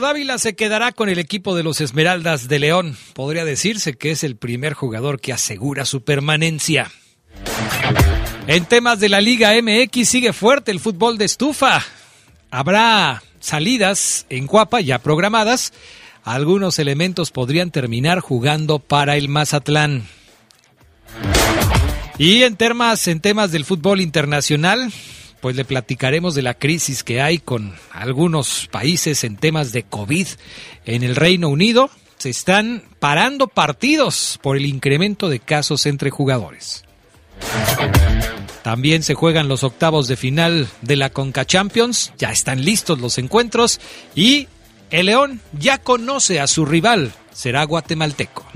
Dávila se quedará con el equipo de los Esmeraldas de León. Podría decirse que es el primer jugador que asegura su permanencia. En temas de la Liga MX sigue fuerte el fútbol de estufa. Habrá salidas en Cuapa ya programadas. Algunos elementos podrían terminar jugando para el Mazatlán. Y en temas, en temas del fútbol internacional, pues le platicaremos de la crisis que hay con algunos países en temas de COVID en el Reino Unido. Se están parando partidos por el incremento de casos entre jugadores. También se juegan los octavos de final de la Conca Champions, ya están listos los encuentros y el León ya conoce a su rival, será guatemalteco.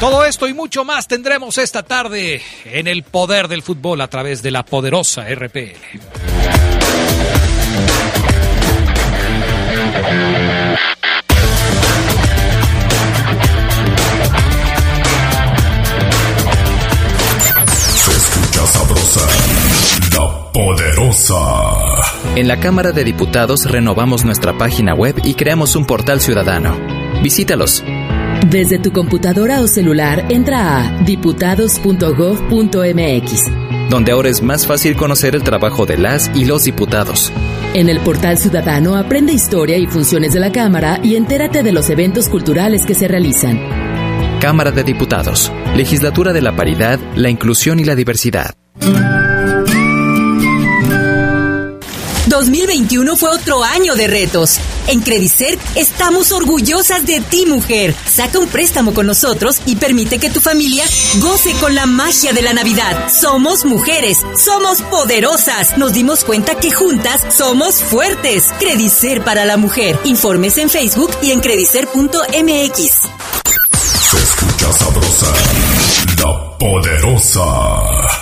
Todo esto y mucho más tendremos esta tarde en el poder del fútbol a través de la poderosa RPL. Se escucha sabrosa, la poderosa. En la Cámara de Diputados renovamos nuestra página web y creamos un portal ciudadano. Visítalos. Desde tu computadora o celular, entra a diputados.gov.mx, donde ahora es más fácil conocer el trabajo de las y los diputados. En el portal ciudadano aprende historia y funciones de la Cámara y entérate de los eventos culturales que se realizan. Cámara de Diputados, Legislatura de la Paridad, la Inclusión y la Diversidad. 2021 fue otro año de retos. En Credicer estamos orgullosas de ti, mujer. Saca un préstamo con nosotros y permite que tu familia goce con la magia de la Navidad. Somos mujeres, somos poderosas. Nos dimos cuenta que juntas somos fuertes. Credicer para la mujer. Informes en Facebook y en credicer.mx. Se escucha sabrosa, la poderosa.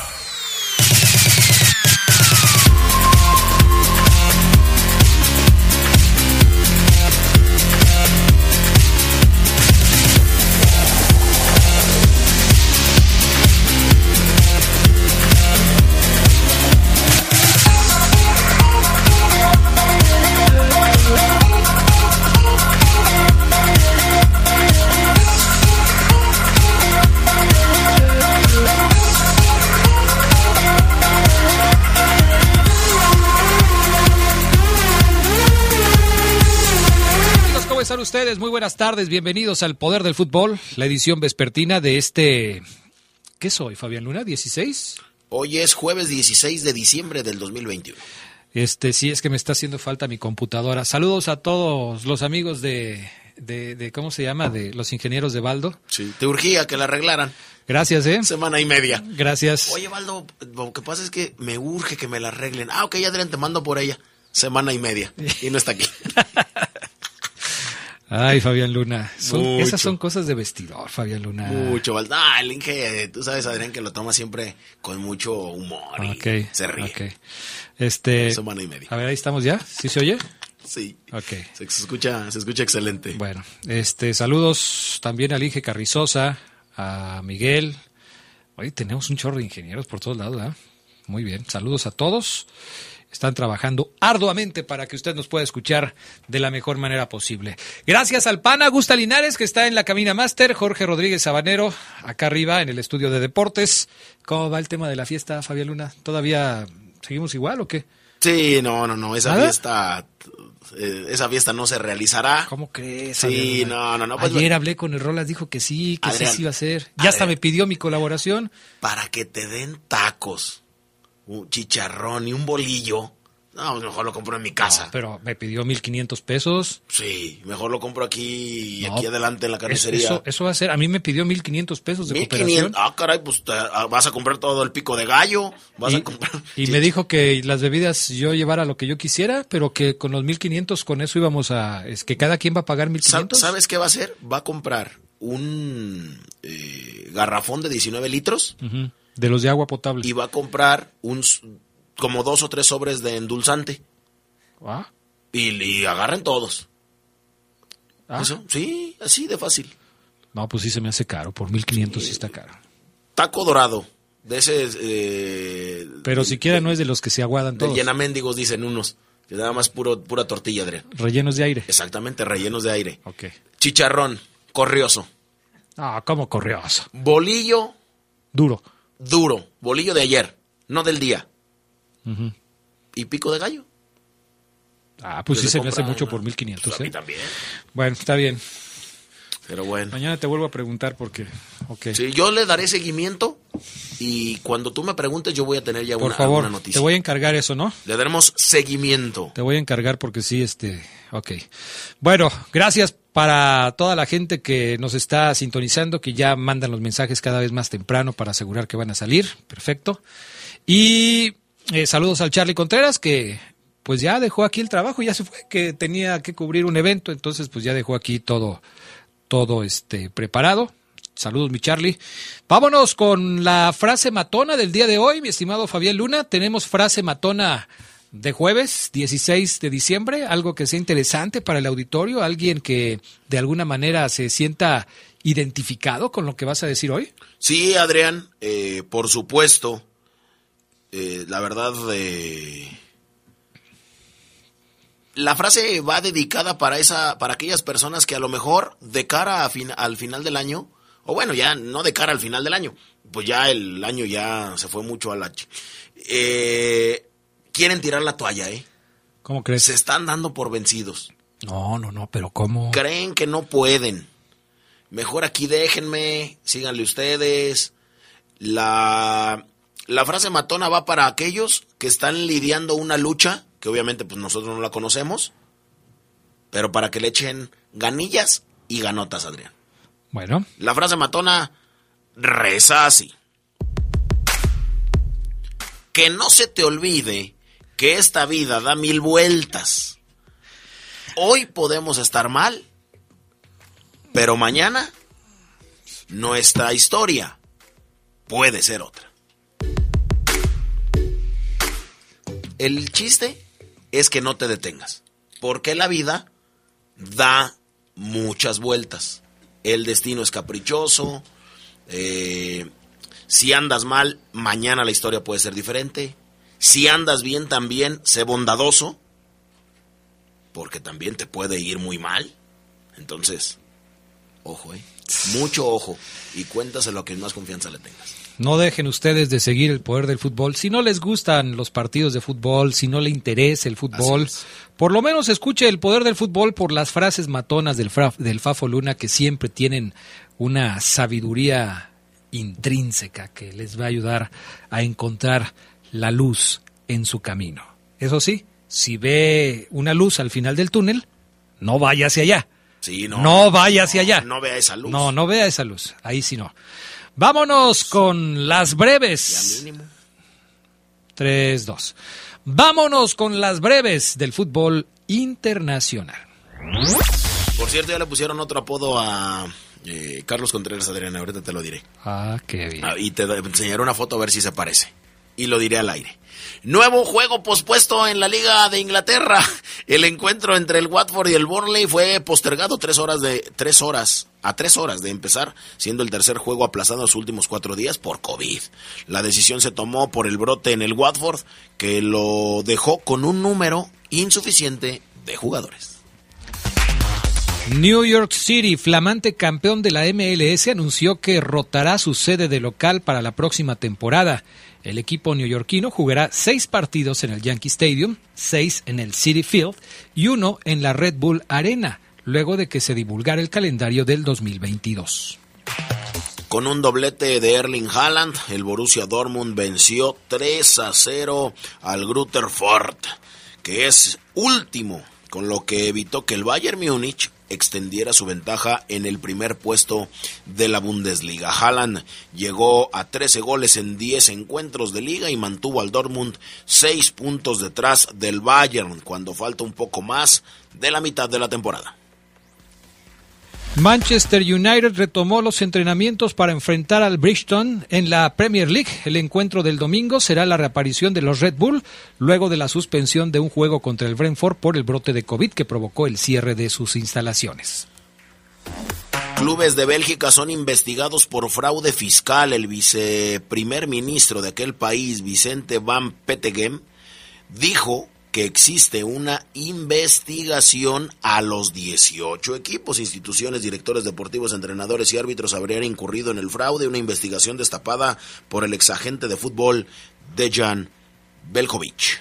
Ustedes? Muy buenas tardes, bienvenidos al Poder del Fútbol, la edición vespertina de este... ¿Qué soy, Fabián Luna? ¿16? Hoy es jueves 16 de diciembre del 2021. Este, sí, es que me está haciendo falta mi computadora. Saludos a todos los amigos de, de, de- ¿cómo se llama? De los ingenieros de Baldo. Sí. Te urgía que la arreglaran. Gracias, ¿eh? Semana y media. Gracias. Oye, Valdo, lo que pasa es que me urge que me la arreglen. Ah, ok, Adrián, te mando por ella. Semana y media. Y no está aquí. Ay, Fabián Luna. Son- esas son cosas de vestidor, Fabián Luna. Mucho. Ah, el Inge, tú sabes, Adrián, que lo toma siempre con mucho humor. y Ok. Se ríe. ok. Este. Semana y media. A ver, ahí estamos ya. ¿Sí se oye? Sí. Ok. Se, escucha, se escucha excelente. Bueno, este, saludos también al Inge Carrizosa, a Miguel. Oye, tenemos un chorro de ingenieros por todos lados, ¿verdad? Muy bien. Saludos a todos. Están trabajando arduamente para que usted nos pueda escuchar de la mejor manera posible. Gracias al PAN Augusta Linares, que está en la cabina máster, Jorge Rodríguez Sabanero, acá arriba en el estudio de deportes. ¿Cómo va el tema de la fiesta, Fabián Luna? ¿Todavía seguimos igual o qué? Sí, no, no, no. Esa ¿Nada? fiesta, eh, esa fiesta no se realizará. ¿Cómo crees? Sí, no, no, no, pues, Ayer hablé con el Rolas, dijo que sí, que Adrián, sí se iba a hacer. Ya hasta Adrián. me pidió mi colaboración. para que te den tacos, un chicharrón y un bolillo. No, mejor lo compro en mi casa. No, pero me pidió 1500 pesos. Sí, mejor lo compro aquí y No, aquí adelante en la carnicería. eso, eso va a ser. A mí me pidió 1500 pesos de 1500. cooperación. Ah, caray, pues te- ah, vas a comprar todo el pico de gallo. Vas Y, a comprar. y Sí, me dijo que las bebidas yo llevara lo que yo quisiera, pero que con los 1500 con eso íbamos a. Es que cada quien va a pagar Sa- 1500. ¿Sabes qué va a hacer? Va a comprar un eh, garrafón de 19 litros. De los de agua potable. y va a comprar un, como dos o tres sobres de endulzante. Ah, Y, y agarren todos. ah. Eso, sí, así de fácil. No, pues sí se me hace caro. Por 1500 sí está caro. Taco dorado. De ese. eh, Pero siquiera no es de los que se aguadan todos. llenaméndigos, dicen unos. Que nada más puro, pura tortilla, Adrián. Rellenos de aire. Exactamente, rellenos de aire. Ok. Chicharrón, corrioso. Ah, como corrioso. Bolillo Duro. Duro. Bolillo de ayer, no del día. Y pico de gallo. Ah, pues sí se me hace mucho una- por 1500. Pues a mí ¿eh? también. Bueno, está bien. Pero bueno. Mañana te vuelvo a preguntar porque. Ok. Sí, yo le daré seguimiento y cuando tú me preguntes yo voy a tener ya Por una, favor, alguna noticia. te voy a encargar eso, ¿no? Le daremos seguimiento. Te voy a encargar porque sí, este, ok. Bueno, gracias para toda la gente que nos está sintonizando, que ya mandan los mensajes cada vez más temprano para asegurar que van a salir. Perfecto. Y eh, saludos al Charlie Contreras, que pues ya dejó aquí el trabajo, ya se fue, que tenía que cubrir un evento, entonces pues ya dejó aquí todo, todo este preparado. Saludos, mi Charlie. Vámonos con la frase matona del día de hoy, mi estimado Fabián Luna. Tenemos frase matona de jueves 16 de diciembre, algo que sea interesante para el auditorio, alguien que de alguna manera se sienta identificado con lo que vas a decir hoy. Sí, Adrián, eh, por supuesto. Eh, la verdad, eh, la frase va dedicada para esa, para aquellas personas que a lo mejor de cara al final del año, o bueno, ya no de cara al final del año, pues ya el año ya se fue mucho a la... ch- eh, quieren tirar la toalla, ¿eh? ¿Cómo crees? Se están dando por vencidos. No, no, no, pero ¿cómo? creen que no pueden. Mejor aquí déjenme, síganle ustedes. La, la frase matona va para aquellos que están lidiando una lucha, que obviamente pues nosotros no la conocemos, pero para que le echen ganillas y ganotas, Adrián. Bueno, La frase matona reza así. Que no se te olvide que esta vida da mil vueltas. Hoy podemos estar mal, pero mañana nuestra historia puede ser otra. El chiste es que no te detengas, porque la vida da muchas vueltas. El destino es caprichoso. eh, si andas mal, mañana la historia puede ser diferente. Si andas bien también, sé bondadoso, porque también te puede ir muy mal. Entonces, ojo, eh. Mucho ojo. Y cuéntaselo a quien más confianza le tengas. no dejen ustedes de seguir el poder del fútbol. Si no les gustan los partidos de fútbol, si no le interesa el fútbol, por lo menos escuche el poder del fútbol por las frases matonas del, fra- del Fafo Luna que siempre tienen una sabiduría intrínseca que les va a ayudar a encontrar la luz en su camino. Eso sí, si ve una luz al final del túnel, no vaya hacia allá. Sí, no. No vaya hacia allá. No vea esa luz. No, no vea esa luz. Ahí sí no. Vámonos con las Ya breves. mínimo. 3, 2. Vámonos con las breves del fútbol internacional. Por cierto, ya le pusieron otro apodo a eh, Carlos Contreras Adrián. Ahorita te lo diré. Ah, qué bien. Ah, y te enseñaré una foto a ver si se parece. Y lo diré al aire. Nuevo juego pospuesto en la Liga de Inglaterra. El encuentro entre el Watford y el Burnley fue postergado tres horas de tres horas a tres horas de empezar, siendo el tercer juego aplazado en los últimos cuatro días por COVID. La decisión se tomó por el brote en el Watford, que lo dejó con un número insuficiente de jugadores. New York City, flamante campeón de la MLS, anunció que rotará su sede de local para la próxima temporada. El equipo neoyorquino jugará seis partidos en el Yankee Stadium, seis en el City Field y uno en la Red Bull Arena, luego de que se divulgara el calendario del 2022. Con un doblete de Erling Haaland, el Borussia Dortmund venció 3 a 0 al Grutterford, que es último, con lo que evitó que el Bayern Múnich extendiera su ventaja en el primer puesto de la Bundesliga. Haaland llegó a 13 goles en 10 encuentros de liga y mantuvo al Dortmund 6 puntos detrás del Bayern cuando falta un poco más de la mitad de la temporada. Manchester United retomó los entrenamientos para enfrentar al Brixton en la Premier League. El encuentro del domingo será la reaparición de los Red Bull luego de la suspensión de un juego contra el Brentford por el brote de COVID que provocó el cierre de sus instalaciones. Clubes de Bélgica son investigados por fraude fiscal. El viceprimer ministro de aquel país, Vicente Van Petegem, dijo que existe una investigación a los 18 equipos, instituciones, directores deportivos, entrenadores y árbitros habrían incurrido en el fraude, una investigación destapada por el exagente de fútbol Dejan Belkovic.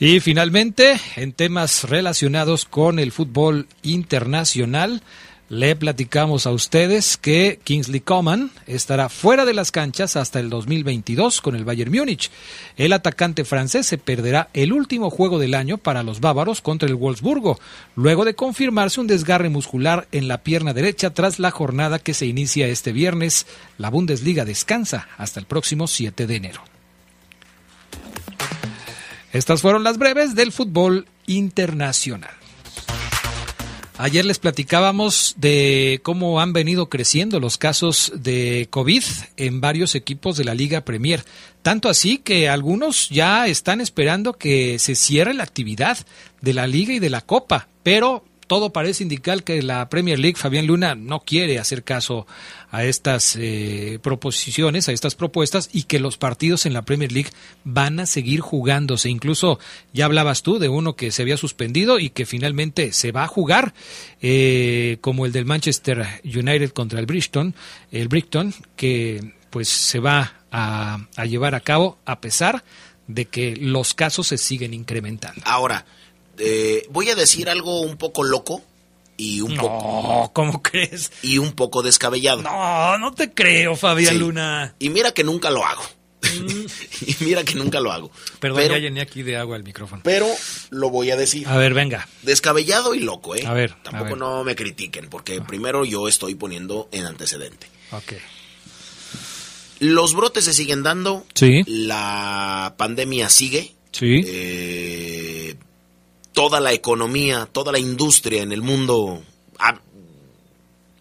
Y finalmente, en temas relacionados con el fútbol internacional, le platicamos a ustedes que Kingsley Coman estará fuera de las canchas hasta el 2022 con el Bayern Múnich. El atacante francés se perderá el último juego del año para los bávaros contra el Wolfsburgo, luego de confirmarse un desgarre muscular en la pierna derecha tras la jornada que se inicia este viernes. La Bundesliga descansa hasta el próximo 7 de enero. Estas fueron las breves del fútbol internacional. Ayer les platicábamos de cómo han venido creciendo los casos de COVID en varios equipos de la Liga Premier. Tanto así que algunos ya están esperando que se cierre la actividad de la Liga y de la Copa, pero todo parece indicar que la Premier League, Fabián Luna, no quiere hacer caso a estas eh, proposiciones, a estas propuestas, y que los partidos en la Premier League van a seguir jugándose. Incluso ya hablabas tú de uno que se había suspendido y que finalmente se va a jugar, eh, como el del Manchester United contra el Brixton, el Brighton, que pues se va a, a llevar a cabo a pesar de que los casos se siguen incrementando. Ahora, eh, voy a decir algo un poco loco y un No, poco ¿cómo crees? y un poco descabellado. No, no te creo, Fabián Sí. Luna. Y mira que nunca lo hago. y mira que nunca lo hago. Mm. Perdón, pero, ya llené aquí de agua el micrófono. pero lo voy a decir. A ver, venga. Descabellado y loco, ¿eh? A ver, a Tampoco ver. no me critiquen, porque primero yo estoy poniendo en antecedente. Ok. Los brotes se siguen dando. Sí. La pandemia sigue. Sí. Eh, toda la economía, toda la industria en el mundo, ah,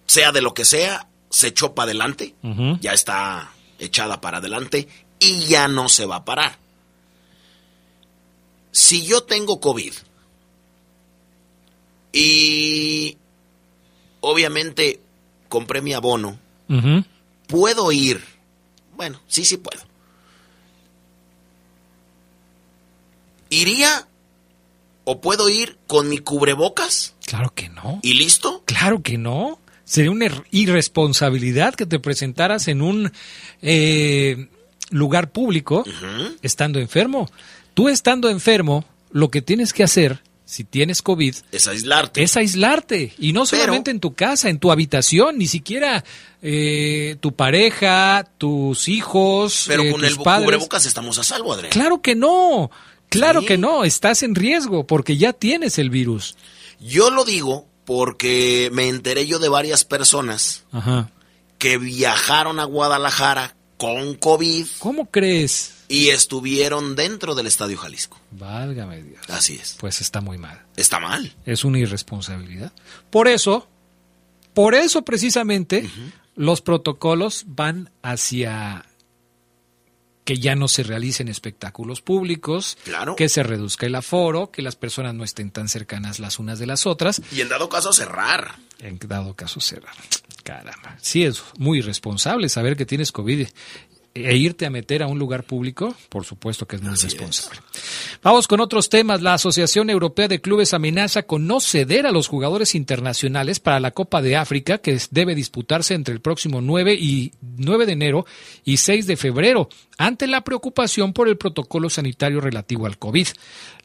sea de lo que sea, se echó para adelante. Ya está echada para adelante y ya no se va a parar. Si yo tengo COVID y obviamente compré mi abono, puedo ir. Bueno, sí, sí puedo. ¿Iría o puedo ir con mi cubrebocas Claro que no. y listo? Claro que no. Sería una ir- irresponsabilidad que te presentaras en un eh, lugar público estando enfermo. Tú estando enfermo, lo que tienes que hacer, si tienes COVID, Es aislarte. es aislarte. Y no Pero- solamente en tu casa, en tu habitación, ni siquiera eh, tu pareja, tus hijos, Pero eh, con tus el padres. cubrebocas estamos a salvo, Adrián. Claro que no. Claro Sí. que no. Estás en riesgo porque ya tienes el virus. Yo lo digo porque me enteré yo de varias personas Ajá. que viajaron a Guadalajara con COVID ¿Cómo crees? y estuvieron dentro del Estadio Jalisco. Válgame Dios. Así es. Pues está muy mal. Está mal. Es una irresponsabilidad. Por eso, por eso precisamente, los protocolos van hacia que ya no se realicen espectáculos públicos, Claro. que se reduzca el aforo, que las personas no estén tan cercanas las unas de las otras, Y en dado caso cerrar. en dado caso cerrar. Caramba, sí es muy irresponsable saber que tienes COVID e irte a meter a un lugar público, por supuesto que es muy Así responsable. Vamos con otros temas. La Asociación Europea de Clubes amenaza con no ceder a los jugadores internacionales para la Copa de África, que debe disputarse entre el próximo 9 y 9 de enero y 6 de febrero, ante la preocupación por el protocolo sanitario relativo al COVID.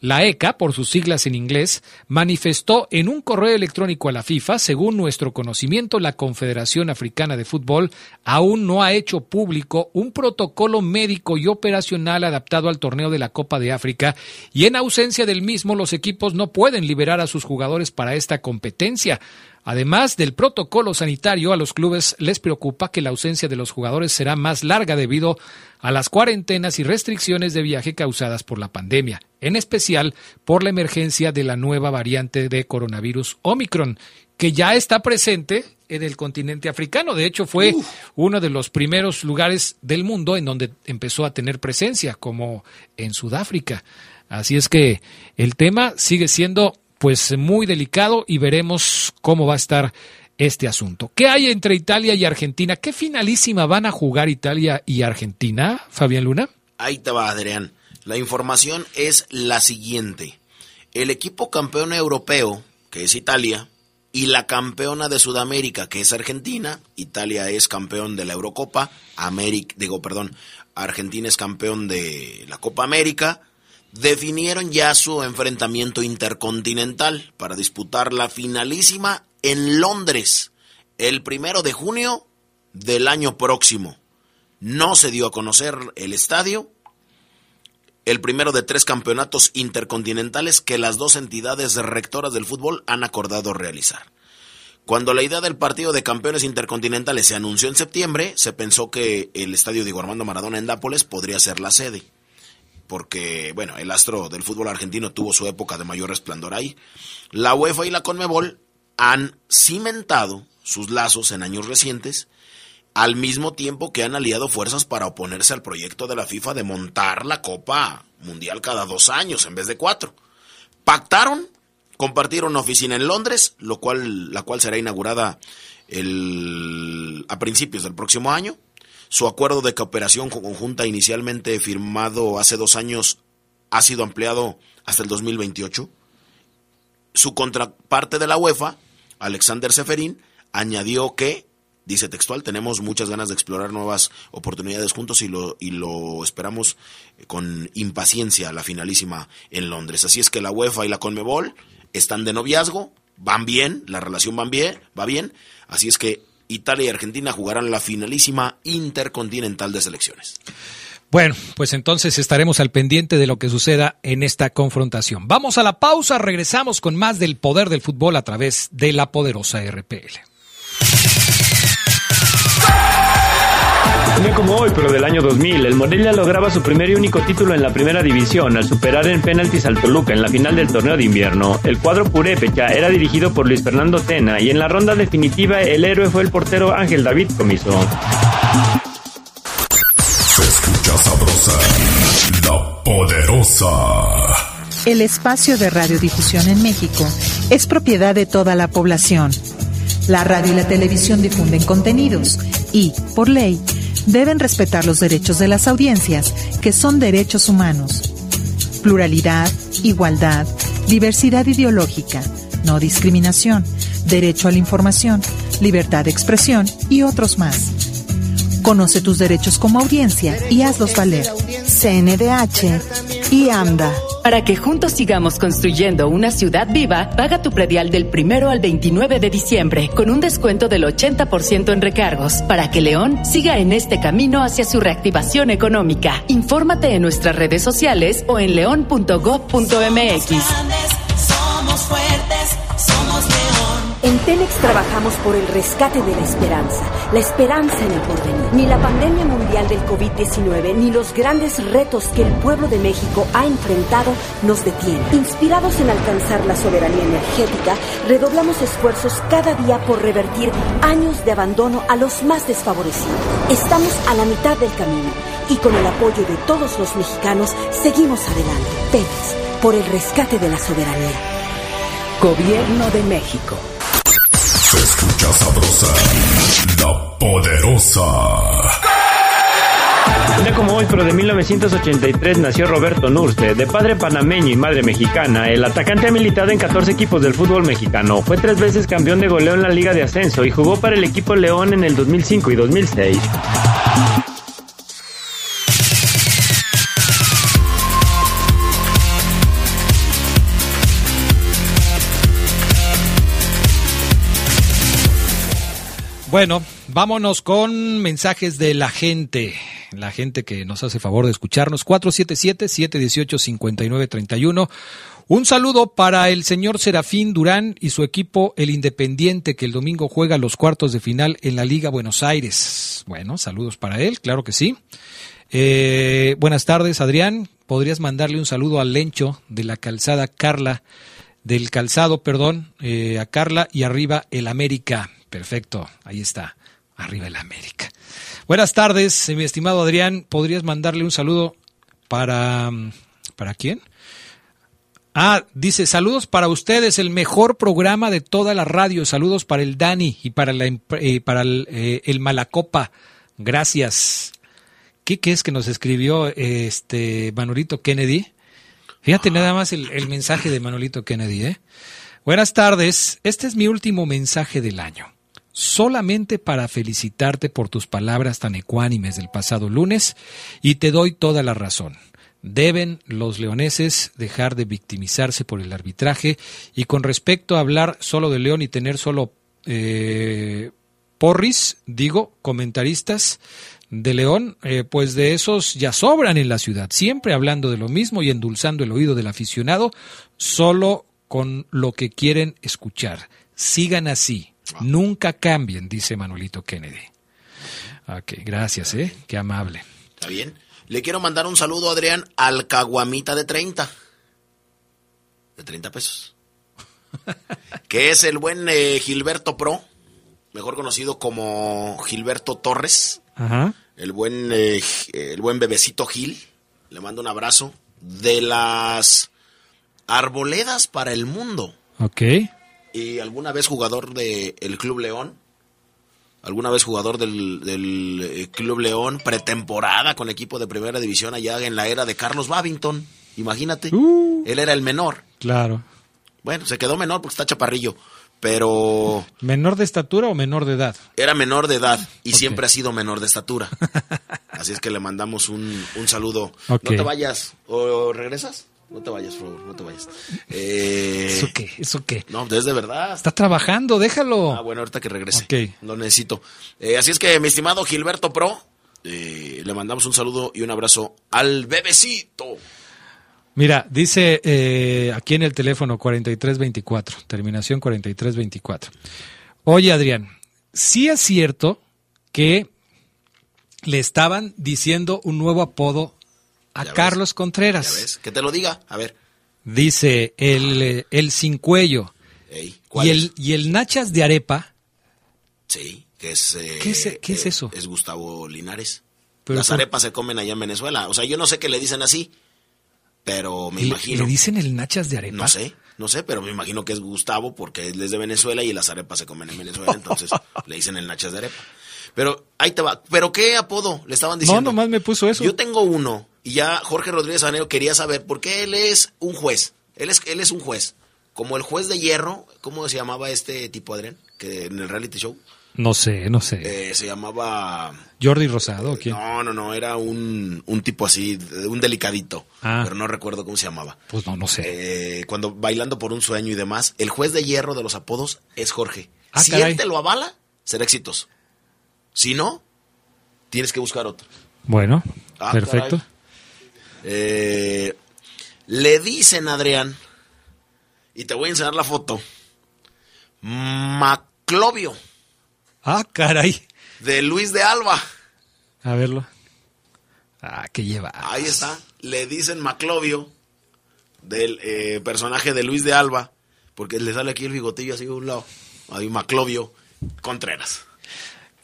La ECA, por sus siglas en inglés, manifestó en un correo electrónico a la FIFA, según nuestro conocimiento, la Confederación Africana de Fútbol aún no ha hecho público un protocolo médico y operacional adaptado al torneo de la Copa de África y en ausencia del mismo los equipos no pueden liberar a sus jugadores para esta competencia. Además del protocolo sanitario, a los clubes les preocupa que la ausencia de los jugadores será más larga debido a las cuarentenas y restricciones de viaje causadas por la pandemia. en especial por la emergencia de la nueva variante de coronavirus Omicron, que ya está presente en el continente africano. De hecho, fue uno de los primeros lugares del mundo en donde empezó a tener presencia, como en Sudáfrica. Así es que el tema sigue siendo pues muy delicado y veremos cómo va a estar este asunto. ¿Qué hay entre Italia y Argentina? ¿Qué finalísima van a jugar Italia y Argentina, Fabián Luna? Ahí te va, Adrián. La información es la siguiente. El equipo campeón europeo, que es Italia, y la campeona de Sudamérica, que es Argentina, Italia es campeón de la Eurocopa, América, digo, perdón, Argentina es campeón de la Copa América, definieron ya su enfrentamiento intercontinental para disputar la finalísima en Londres el primero de junio del año próximo. No se dio a conocer el estadio, el primero de tres campeonatos intercontinentales que las dos entidades rectoras del fútbol han acordado realizar. Cuando la idea del partido de campeones intercontinentales se anunció en septiembre, se pensó que el estadio Diego Armando Maradona en Nápoles podría ser la sede, porque, bueno, el astro del fútbol argentino tuvo su época de mayor resplandor ahí. La UEFA y la Conmebol han cimentado sus lazos en años recientes al mismo tiempo que han aliado fuerzas para oponerse al proyecto de la FIFA de montar la Copa Mundial cada dos años en vez de cuatro. Pactaron compartir una oficina en Londres, lo cual, la cual será inaugurada el, a principios del próximo año. Su acuerdo de cooperación conjunta inicialmente firmado hace dos años ha sido ampliado hasta el 2028. Su contraparte de la UEFA, Alexander Seferin, añadió que Dice textual, tenemos muchas ganas de explorar nuevas oportunidades juntos y lo, y lo esperamos con impaciencia la finalísima en Londres. Así es que la UEFA y la Conmebol están de noviazgo, van bien, la relación bien, va bien. Así es que Italia y Argentina jugarán la finalísima intercontinental de selecciones. Bueno, pues entonces estaremos al pendiente de lo que suceda en esta confrontación. Vamos a la pausa, regresamos con más del poder del fútbol a través de la poderosa RPL. Un día como hoy, pero del año 2000, el Morelia lograba su primer y único título en la primera división al superar en penaltis al Toluca en la final del torneo de invierno. El cuadro purépecha era dirigido por Luis Fernando Tena y en la ronda definitiva el héroe fue el portero Ángel David Comiso. Se escucha sabrosa, la poderosa. El espacio de radiodifusión en México es propiedad de toda la población. La radio y la televisión difunden contenidos y, por ley, deben respetar los derechos de las audiencias, que son derechos humanos. Pluralidad, igualdad, diversidad ideológica, no discriminación, derecho a la información, libertad de expresión y otros más. Conoce tus derechos como audiencia y hazlos valer. CNDH y AMDA. Para que juntos sigamos construyendo una ciudad viva, paga tu predial del primero al 29 de diciembre con un descuento del 80% en recargos para que León siga en este camino hacia su reactivación económica. Infórmate en nuestras redes sociales o en león.gov.mx. Tenex trabajamos por el rescate de la esperanza, la esperanza en el porvenir. Ni la pandemia mundial del COVID-19 ni los grandes retos que el pueblo de México ha enfrentado nos detienen. Inspirados en alcanzar la soberanía energética, redoblamos esfuerzos cada día por revertir años de abandono a los más desfavorecidos. Estamos a la mitad del camino y con el apoyo de todos los mexicanos seguimos adelante. Tenex, por el rescate de la soberanía. Gobierno de México. Sabrosa, la poderosa. Día como hoy, pero de 1983, nació Roberto Nurce. De padre panameño y madre mexicana, el atacante ha militado en 14 equipos del fútbol mexicano. Fue tres veces campeón de goleo en la Liga de Ascenso y jugó para el equipo León en el 2005 y 2006. Bueno, vámonos con mensajes de la gente, la gente que nos hace favor de escucharnos. 477-718-5931. Un saludo para el señor Serafín Durán y su equipo, el Independiente, que el domingo juega los cuartos de final en la Liga Buenos Aires. Bueno, saludos para él, claro que sí. Eh, buenas tardes, Adrián. podrías mandarle un saludo a Lencho de la calzada Carla, del calzado, perdón, eh, a Carla y arriba el América. Perfecto, ahí está, arriba el América. Buenas tardes, mi estimado Adrián, ¿podrías mandarle un saludo para... ¿Para quién? Ah, dice, saludos para ustedes, el mejor programa de toda la radio. Saludos para el Dani y para, la, eh, para el, eh, el, Malacopa. Gracias. ¿Qué, ¿Qué, es que nos escribió este Manolito Kennedy? Fíjate nada más el, el mensaje de Manolito Kennedy. ¿eh? Buenas tardes, este es mi último mensaje del año. Solamente para felicitarte por tus palabras tan ecuánimes del pasado lunes y te doy toda la razón. Deben los leoneses dejar de victimizarse por el arbitraje y con respecto a hablar solo de León y tener solo eh, porris, digo, comentaristas de León, eh, pues de esos ya sobran en la ciudad, siempre hablando de lo mismo y endulzando el oído del aficionado, solo con lo que quieren escuchar. Sigan así, nunca cambien, dice Manolito Kennedy. Ok, gracias, ¿eh? Qué amable. ¿Está bien? Le quiero mandar un saludo, Adrián, al caguamita de 30. De 30 pesos. que es el buen eh, Gilberto Pro, mejor conocido como Gilberto Torres. Ajá. El buen, eh, el buen bebecito Gil. Le mando un abrazo. De las arboledas para el mundo. Ok. Y alguna vez jugador del el Club León alguna vez jugador del, del, eh, Club León, pretemporada con equipo de primera división allá en la era de Carlos Babington. Imagínate, uh, él era el menor. Claro. Bueno, se quedó menor porque está chaparrillo, pero... ¿Menor de estatura o menor de edad? Era menor de edad y okay. siempre ha sido menor de estatura. Así es que le mandamos un, un saludo. Okay. No te vayas, ¿o regresas? No te vayas, por favor, no te vayas. Eh, ¿Eso qué? ¿Eso qué? No, es de verdad. Está trabajando, déjalo. Ah, bueno, ahorita que regrese. Ok. Lo necesito. Eh, así es que, mi estimado Gilberto Pro, eh, le mandamos un saludo y un abrazo al bebecito. Mira, dice aquí en el teléfono 4324, terminación 4324. Oye, Adrián, sí es cierto que le estaban diciendo un nuevo apodo a Carlos ves, Contreras. Ya ves, que te lo diga. A ver. Dice el, eh, el sin cuello Ey, ¿cuál y es? el, y el nachas de arepa. Sí, que es... eh, ¿Qué es- qué es eh, eso? Es Gustavo Linares. Pero Las arepas se comen allá en Venezuela. O sea, yo no sé qué le dicen así, pero me ¿Le, imagino. le dicen el nachas de arepa? No sé, no sé, pero me imagino que es Gustavo porque él es de Venezuela y las arepas se comen en Venezuela, entonces le dicen el nachas de arepa. Pero ahí te va. ¿Pero qué apodo le estaban No, diciendo? nomás me puso eso. Yo tengo uno y ya Jorge Rodríguez Anero quería saber por qué él es un juez. Él es, él es un juez. Como el juez de hierro, ¿cómo se llamaba este tipo, Adrián? Que en el reality show No sé, no sé. eh, se llamaba... Jordi Rosado, ¿o ¿quién? No, no, no, era un, un tipo así, un delicadito, Ah. pero no recuerdo cómo se llamaba. Pues no, no sé. Eh, cuando bailando por un sueño y demás, el juez de hierro de los apodos es Jorge. Ah, si caray. él te lo avala, será exitoso. Si no, tienes que buscar otro. Bueno, Ah, perfecto. caray. Eh, le dicen, Adrián, y te voy a enseñar la foto, Maclovio, Ah, caray. de Luis de Alba. A verlo. Ah, que lleva. Ahí está. Le dicen Maclovio del eh, personaje de Luis de Alba, porque le sale aquí el bigotillo así de un lado. Ahí Maclovio Contreras.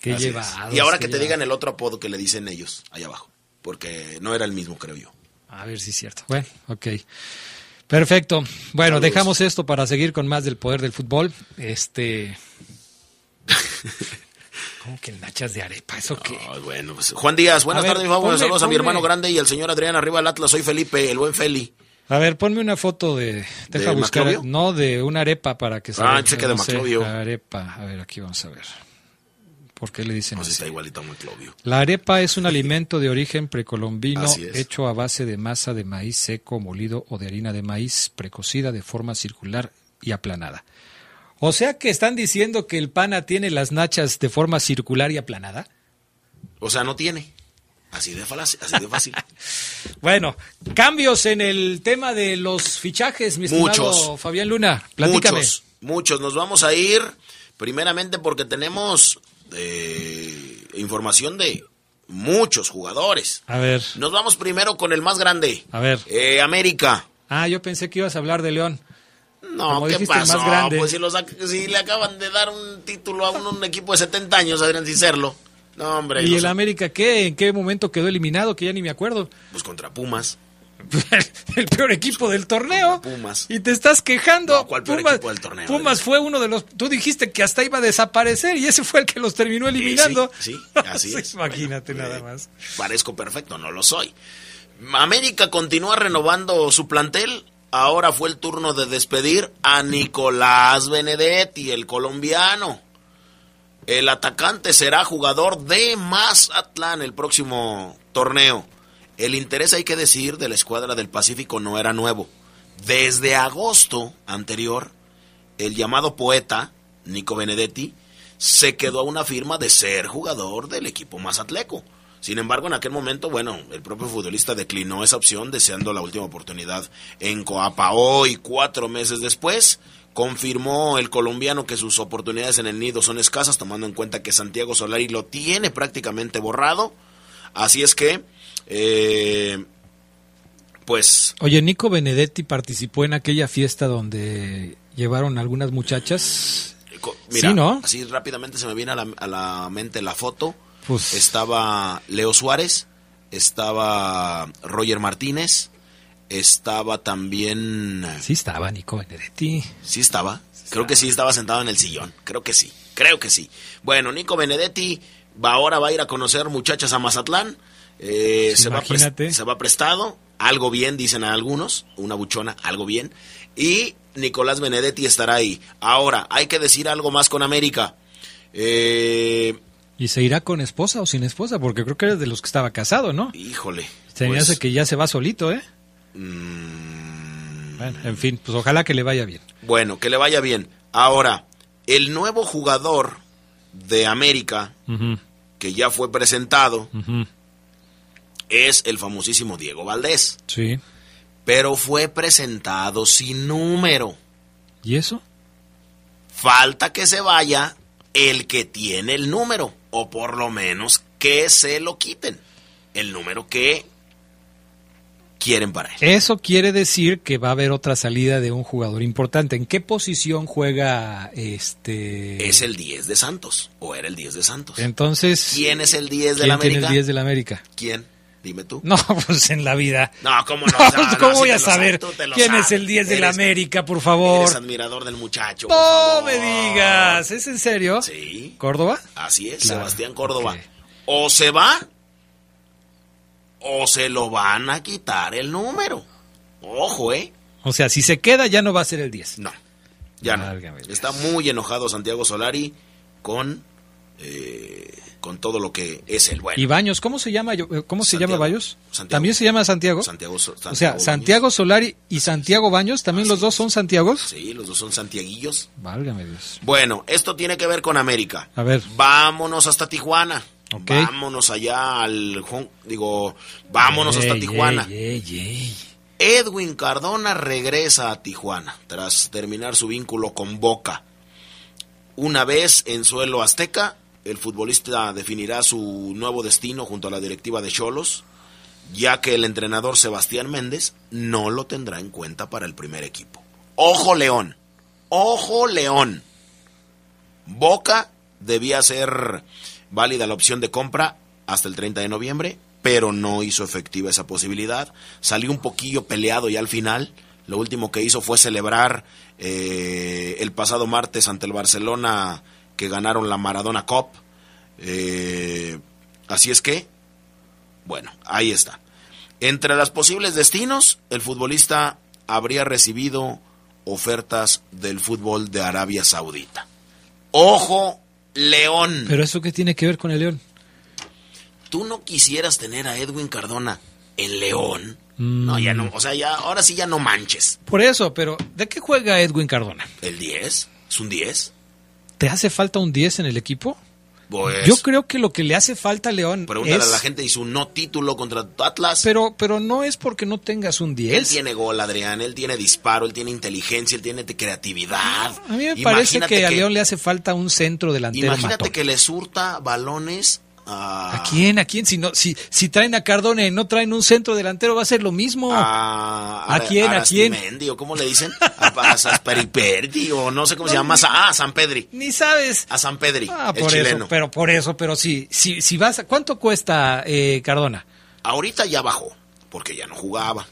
Es. lleva. Y ahora que te digan el otro apodo que le dicen ellos, allá abajo, porque no era el mismo, creo yo. A ver si es cierto. Bueno, ok. Perfecto. Bueno, Saludos. dejamos esto para seguir con más del poder del fútbol. Este. ¿Cómo que el nachas de arepa? ¿Eso qué? Bueno, pues, Juan Díaz, buenas tardes, mi favor. ponle- Saludos a mi hermano grande y al señor Adrián arriba del Atlas. Soy Felipe, el buen Feli. A ver, ponme una foto de. Deja ¿De buscar. Maclovio? No, de una arepa para que se Ah, que de no sé, Maclovio. Arepa. A ver, aquí vamos a ver. ¿Por qué le dicen si así? está igualito a Maclovio. La arepa es un alimento de origen precolombino hecho a base de masa de maíz seco, molido o de harina de maíz precocida de forma circular y aplanada. O sea que están diciendo que el pana tiene las nachas de forma circular y aplanada. O sea, no tiene. Así de fácil. Así de fácil. Bueno, cambios en el tema de los fichajes, mi estimado Muchos. Fabián Luna. Platícame. Muchos, muchos. Nos vamos a ir primeramente porque tenemos eh, información de muchos jugadores. A ver, Nos vamos primero con el más grande. a ver. Eh, América. Ah, yo pensé que ibas a hablar de León. No, Como ¿qué dijiste, pasó? más grande. Pues si, los ac- si le acaban de dar un título a un, un equipo de 70 años, Adrián Cicerlo. No, hombre. ¿Y no el sé. América qué? ¿En qué momento quedó eliminado? Que ya ni me acuerdo. Pues contra Pumas. el peor equipo del torneo. Pumas. Y te estás quejando. No, ¿cuál peor Pumas, equipo del torneo? Pumas fue uno de los. Tú dijiste que hasta iba a desaparecer y ese fue el que los terminó eliminando. Sí, sí, así es. Imagínate Bueno, nada eh, más. Parezco perfecto, no lo soy. América continúa renovando su plantel. Ahora fue el turno de despedir a Nicolás Benedetti, el colombiano. El atacante será jugador de Mazatlán el próximo torneo. El interés, hay que decir, de la escuadra del Pacífico no era nuevo. Desde agosto anterior, el llamado poeta, Nico Benedetti, se quedó a una firma de ser jugador del equipo mazatleco. Sin embargo, en aquel momento, bueno, el propio futbolista declinó esa opción deseando la última oportunidad en Coapa. Hoy, cuatro meses después, confirmó el colombiano que sus oportunidades en el nido son escasas, tomando en cuenta que Santiago Solari lo tiene prácticamente borrado. Así es que, eh, pues, Oye, Nico Benedetti participó en aquella fiesta donde llevaron algunas muchachas. mira, Sí, ¿no? así rápidamente se me viene a la, a la mente la foto. Pues- Estaba Leo Suárez, estaba Roger Martínez, estaba también... Sí estaba Nico Benedetti. Sí estaba. Creo que sí estaba sentado en el sillón. Creo que sí. Creo que sí. Bueno, Nico Benedetti va ahora va a ir a conocer muchachas a Mazatlán. Eh, Sí, se, va se prestado. Algo bien, dicen a algunos. Una buchona, algo bien. Y Nicolás Benedetti estará ahí. Ahora, hay que decir algo más con América. Eh, ¿Y se irá con esposa o sin esposa? Porque creo que eres de los que estaba casado, ¿no? híjole. Se me pues, hace que ya se va solito, ¿eh? mm, Bueno, en fin, pues ojalá que le vaya bien. Bueno, que le vaya bien. Ahora, el nuevo jugador de América, que ya fue presentado. Es el famosísimo Diego Valdés. Sí. Pero fue presentado sin número. ¿Y eso? Falta que se vaya el que tiene el número. O por lo menos que se lo quiten. El número que quieren para él. Eso quiere decir que va a haber otra salida de un jugador importante. ¿En qué posición juega este? Es el 10 de Santos. O era el 10 de Santos. Entonces. ¿Quién es el 10 de ¿quién la tiene América? el 10 de la América? ¿Quién? Dime tú. No, pues en la vida. No, ¿cómo no? No, ¿Cómo voy a sabes, saber quién sabes. es el 10 de la Eres- América, por favor? Eres admirador del muchacho. por No favor. me digas, ¿es en serio? Sí. ¿Córdoba? Así es, Claro, Sebastián Córdoba. O se va o se lo van a quitar el número. Ojo, ¿eh? O sea, si se queda ya no va a ser el 10. No, ya Válgame no. Dios. Está muy enojado Santiago Solari con, eh, con todo lo que es el bueno. ¿Y Baños? ¿Cómo se llama? eh, ¿Cómo se llama Baños? Santiago. ¿También se llama Santiago? Santiago, o sea, Santiago Santiago Solari y Santiago Baños, ¿también los dos son Santiagos? Sí, los dos son santiaguillos. Válgame Dios. Bueno, esto tiene que ver con América. A ver. Vámonos hasta Tijuana. Vámonos allá al... Digo, vámonos hasta Tijuana. Edwin Cardona regresa a Tijuana tras terminar su vínculo con Boca. Una vez en suelo azteca, el futbolista definirá su nuevo destino junto a la directiva de Cholos, ya que el entrenador Sebastián Méndez no lo tendrá en cuenta para el primer equipo. Ojo León, ojo León. Boca debía ser válida la opción de compra hasta el 30 de noviembre, pero no hizo efectiva esa posibilidad. Salió un poquillo peleado y al final lo último que hizo fue celebrar eh, el pasado martes ante el Barcelona que ganaron la Maradona Cup. Eh, así es que, bueno, ahí está. Entre los posibles destinos, el futbolista habría recibido ofertas del fútbol de Arabia Saudita. Ojo, León. ¿Pero eso qué tiene que ver con el León? ¿Tú no quisieras tener a Edwin Cardona en León? Mm. No, ya no, o sea, ya, ahora sí ya no manches. Por eso, pero ¿de qué juega Edwin Cardona? ¿El 10? ¿Es un 10? ¿Te hace falta un 10 en el equipo? Pues, Yo creo que lo que le hace falta a León pregúntale es... a la gente y su no título contra Atlas. Pero, pero no es porque no tengas un 10. Él tiene gol, Adrián, él tiene disparo, él tiene inteligencia, él tiene creatividad. A mí me parece que, a León le hace falta un centro delantero Imagínate matón. que le surta balones a, ¿A quién? ¿A quién? Si, no, si, si traen a Cardona y no traen un centro delantero, va a ser lo mismo. a, ¿A quién? ¿A quién? Arastimendi, o cómo le dicen? A, a Sasperiperdi, o no sé cómo se llama. Ah, a San Pedri. Ni sabes. A San Pedri, Ah, el por chileno. eso, pero por eso, pero si, si, si vas a, ¿cuánto cuesta eh, Cardona? Ahorita ya bajó, porque ya no jugaba.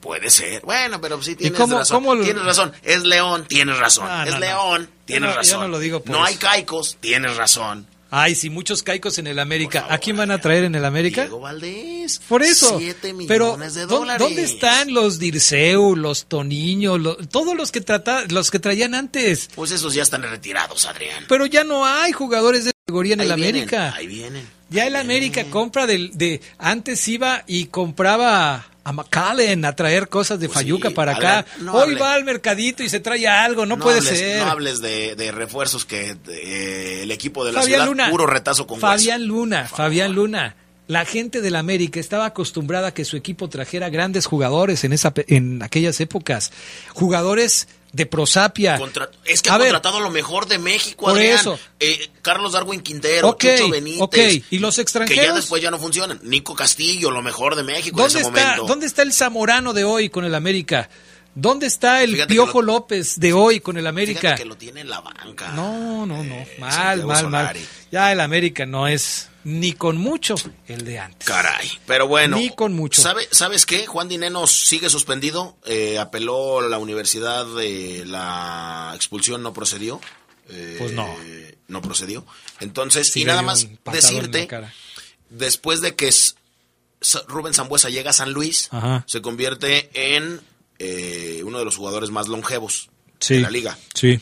Puede ser. Bueno, pero sí tienes cómo- razón. cómo lo- Tienes razón. Es León, tienes razón. Es no. León, tienes razón. no lo digo No hay caicos, tienes razón. Ay, si muchos caicos en el América. ¿A quién van a traer en el América? Diego Valdés. Por eso. Siete Pero millones de ¿dó- dólares. ¿dónde están los Dirceu, los Toniño, todos los que trata, los que traían antes? Pues esos ya están retirados, Adrián. Pero ya no hay jugadores de categoría en el vienen, América. ahí vienen. Ya el América compra del, de antes iba y compraba a McAllen a traer cosas de Fayuca para acá. no Hoy hable. va al mercadito y se trae algo, no, puede hables, ser. No hables de, de refuerzos que eh, el equipo de la Fabián ciudad, Luna. puro retazo con Fabián hueso. Luna, Fabián Luna. La gente del América estaba acostumbrada a que su equipo trajera grandes jugadores en esa en aquellas épocas, jugadores de prosapia. Contra- es que ha contratado lo mejor de México, Por Adrián. eso. Eh, Carlos Darwin Quintero, Ok, Chucho Benítez. ok. ¿Y los Que extranjeros? ya después ya no funcionan. Nico Castillo, lo mejor de México en ¿Dónde ese está, momento. ¿Dónde está el Zamorano de hoy con el América? ¿Dónde está el Fíjate Piojo lo- López de hoy con el América? Que lo tiene en la banca. No, no, no. Mal, Santiago mal, mal. Solari. Ya el América no es ni con mucho el de antes. Caray. Pero bueno. Ni con mucho. ¿sabe- ¿Sabes qué? Juan Dineno sigue suspendido. Eh, apeló a la universidad de la expulsión, no procedió. Eh, Pues no. No procedió. Entonces, Sí y nada más decirte, después de que Rubén Zambuesa llega a San Luis, Ajá. se convierte en eh, uno de los jugadores más longevos Sí. de la liga. Sí.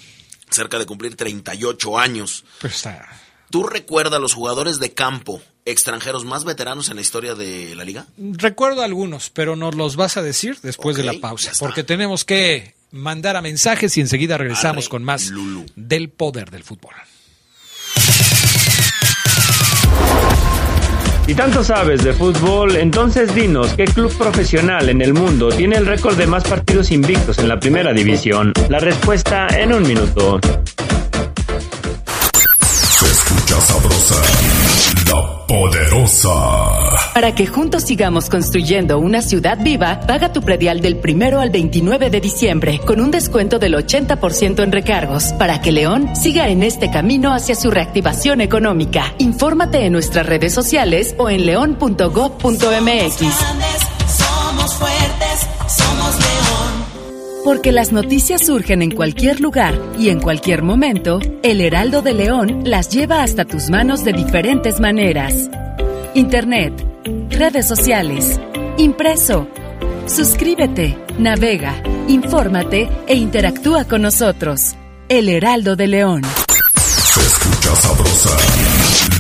Cerca de cumplir 38 años. Pues está. ¿Tú recuerdas los jugadores de campo extranjeros más veteranos en la historia de la liga? Recuerdo algunos, pero nos los vas a decir después de la pausa, porque tenemos que mandar a mensajes y enseguida regresamos Arre, con más Lulu. del poder del fútbol. Si tanto sabes de fútbol, entonces dinos qué club profesional en el mundo tiene el récord de más partidos invictos en la primera división. La respuesta en un minuto. Escucha sabrosa, la poderosa. Para que juntos sigamos construyendo una ciudad viva, paga tu predial del primero al 29 de diciembre con un descuento del 80% en recargos para que León siga en este camino hacia su reactivación económica. Infórmate en nuestras redes sociales o en león.gov.mx. Grandes, somos fuertes, somos león. Porque las noticias surgen en cualquier lugar y en cualquier momento, el Heraldo de León las lleva hasta tus manos de diferentes maneras. Internet, redes sociales, impreso. Suscríbete, navega, infórmate e interactúa con nosotros. El Heraldo de León. Se escucha sabrosa,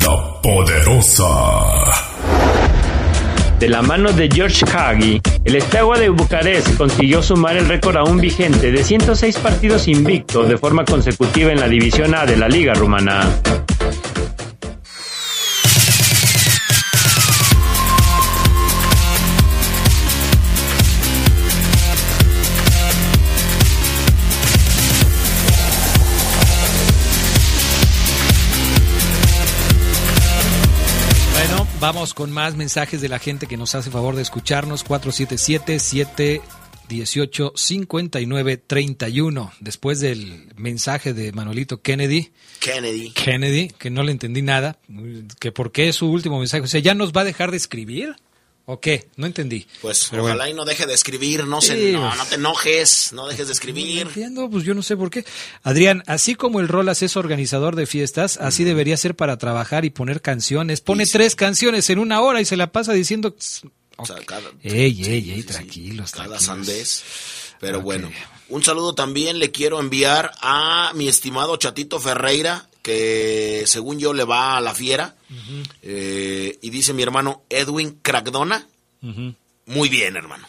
la poderosa. De la mano de George Hagi, el Steaua de Bucarest consiguió sumar el récord aún vigente de 106 partidos invictos de forma consecutiva en la División A de la Liga Rumana. Vamos con más mensajes de la gente que nos hace favor de escucharnos. 477-718-5931. Después del mensaje de Manuelito Kennedy, Kennedy. Kennedy, que no le entendí nada, que por qué es su último mensaje. O sea, ¿ya nos va a dejar de escribir? ¿O qué? No entendí. Pues Pero ojalá bueno. y no deje de escribir, no, se, Sí, no, pues. no te enojes, no dejes de escribir. Entiendo, pues yo no sé por qué. Adrián, así como el Rolas es organizador de fiestas, así debería ser para trabajar y poner canciones. Pone Sí, sí. tres canciones en una hora y se la pasa diciendo... O sea, cada- Ey, ey, ey, tranquilos, Cada tranquilos. sandés. Pero bueno, un saludo también le quiero enviar a mi estimado Chatito Ferreira, que según yo le va a la fiera. Eh, y dice mi hermano Edwin Cragdona. Ujú. Muy bien, hermano.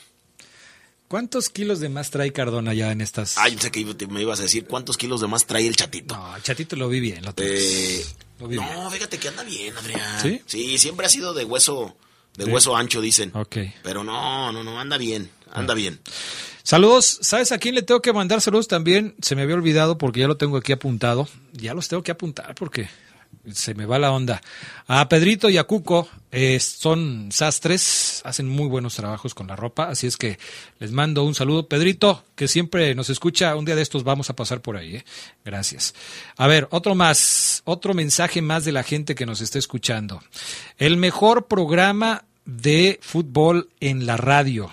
¿Cuántos kilos de más trae Cardona ya en estas? Ay, sé que me ibas a decir cuántos kilos de más trae el Chatito. No, el chatito lo vi bien. Lo. Eh, Lo vi bien. no, fíjate que anda bien, Adrián. ¿Sí? Sí, siempre ha sido de hueso, de Sí. hueso ancho, dicen. Ok. Pero no, no, no, anda bien, anda bien. Saludos, ¿sabes a quién le tengo que mandar saludos también? Se me había olvidado porque ya lo tengo aquí apuntado. Ya los tengo que apuntar porque se me va la onda. A Pedrito y a Cuco eh, son sastres, hacen muy buenos trabajos con la ropa, así es que les mando un saludo. Pedrito, que siempre nos escucha, un día de estos vamos a pasar por ahí. ¿eh? Gracias. A ver, otro más, otro mensaje más de la gente que nos está escuchando. El mejor programa de fútbol en la radio.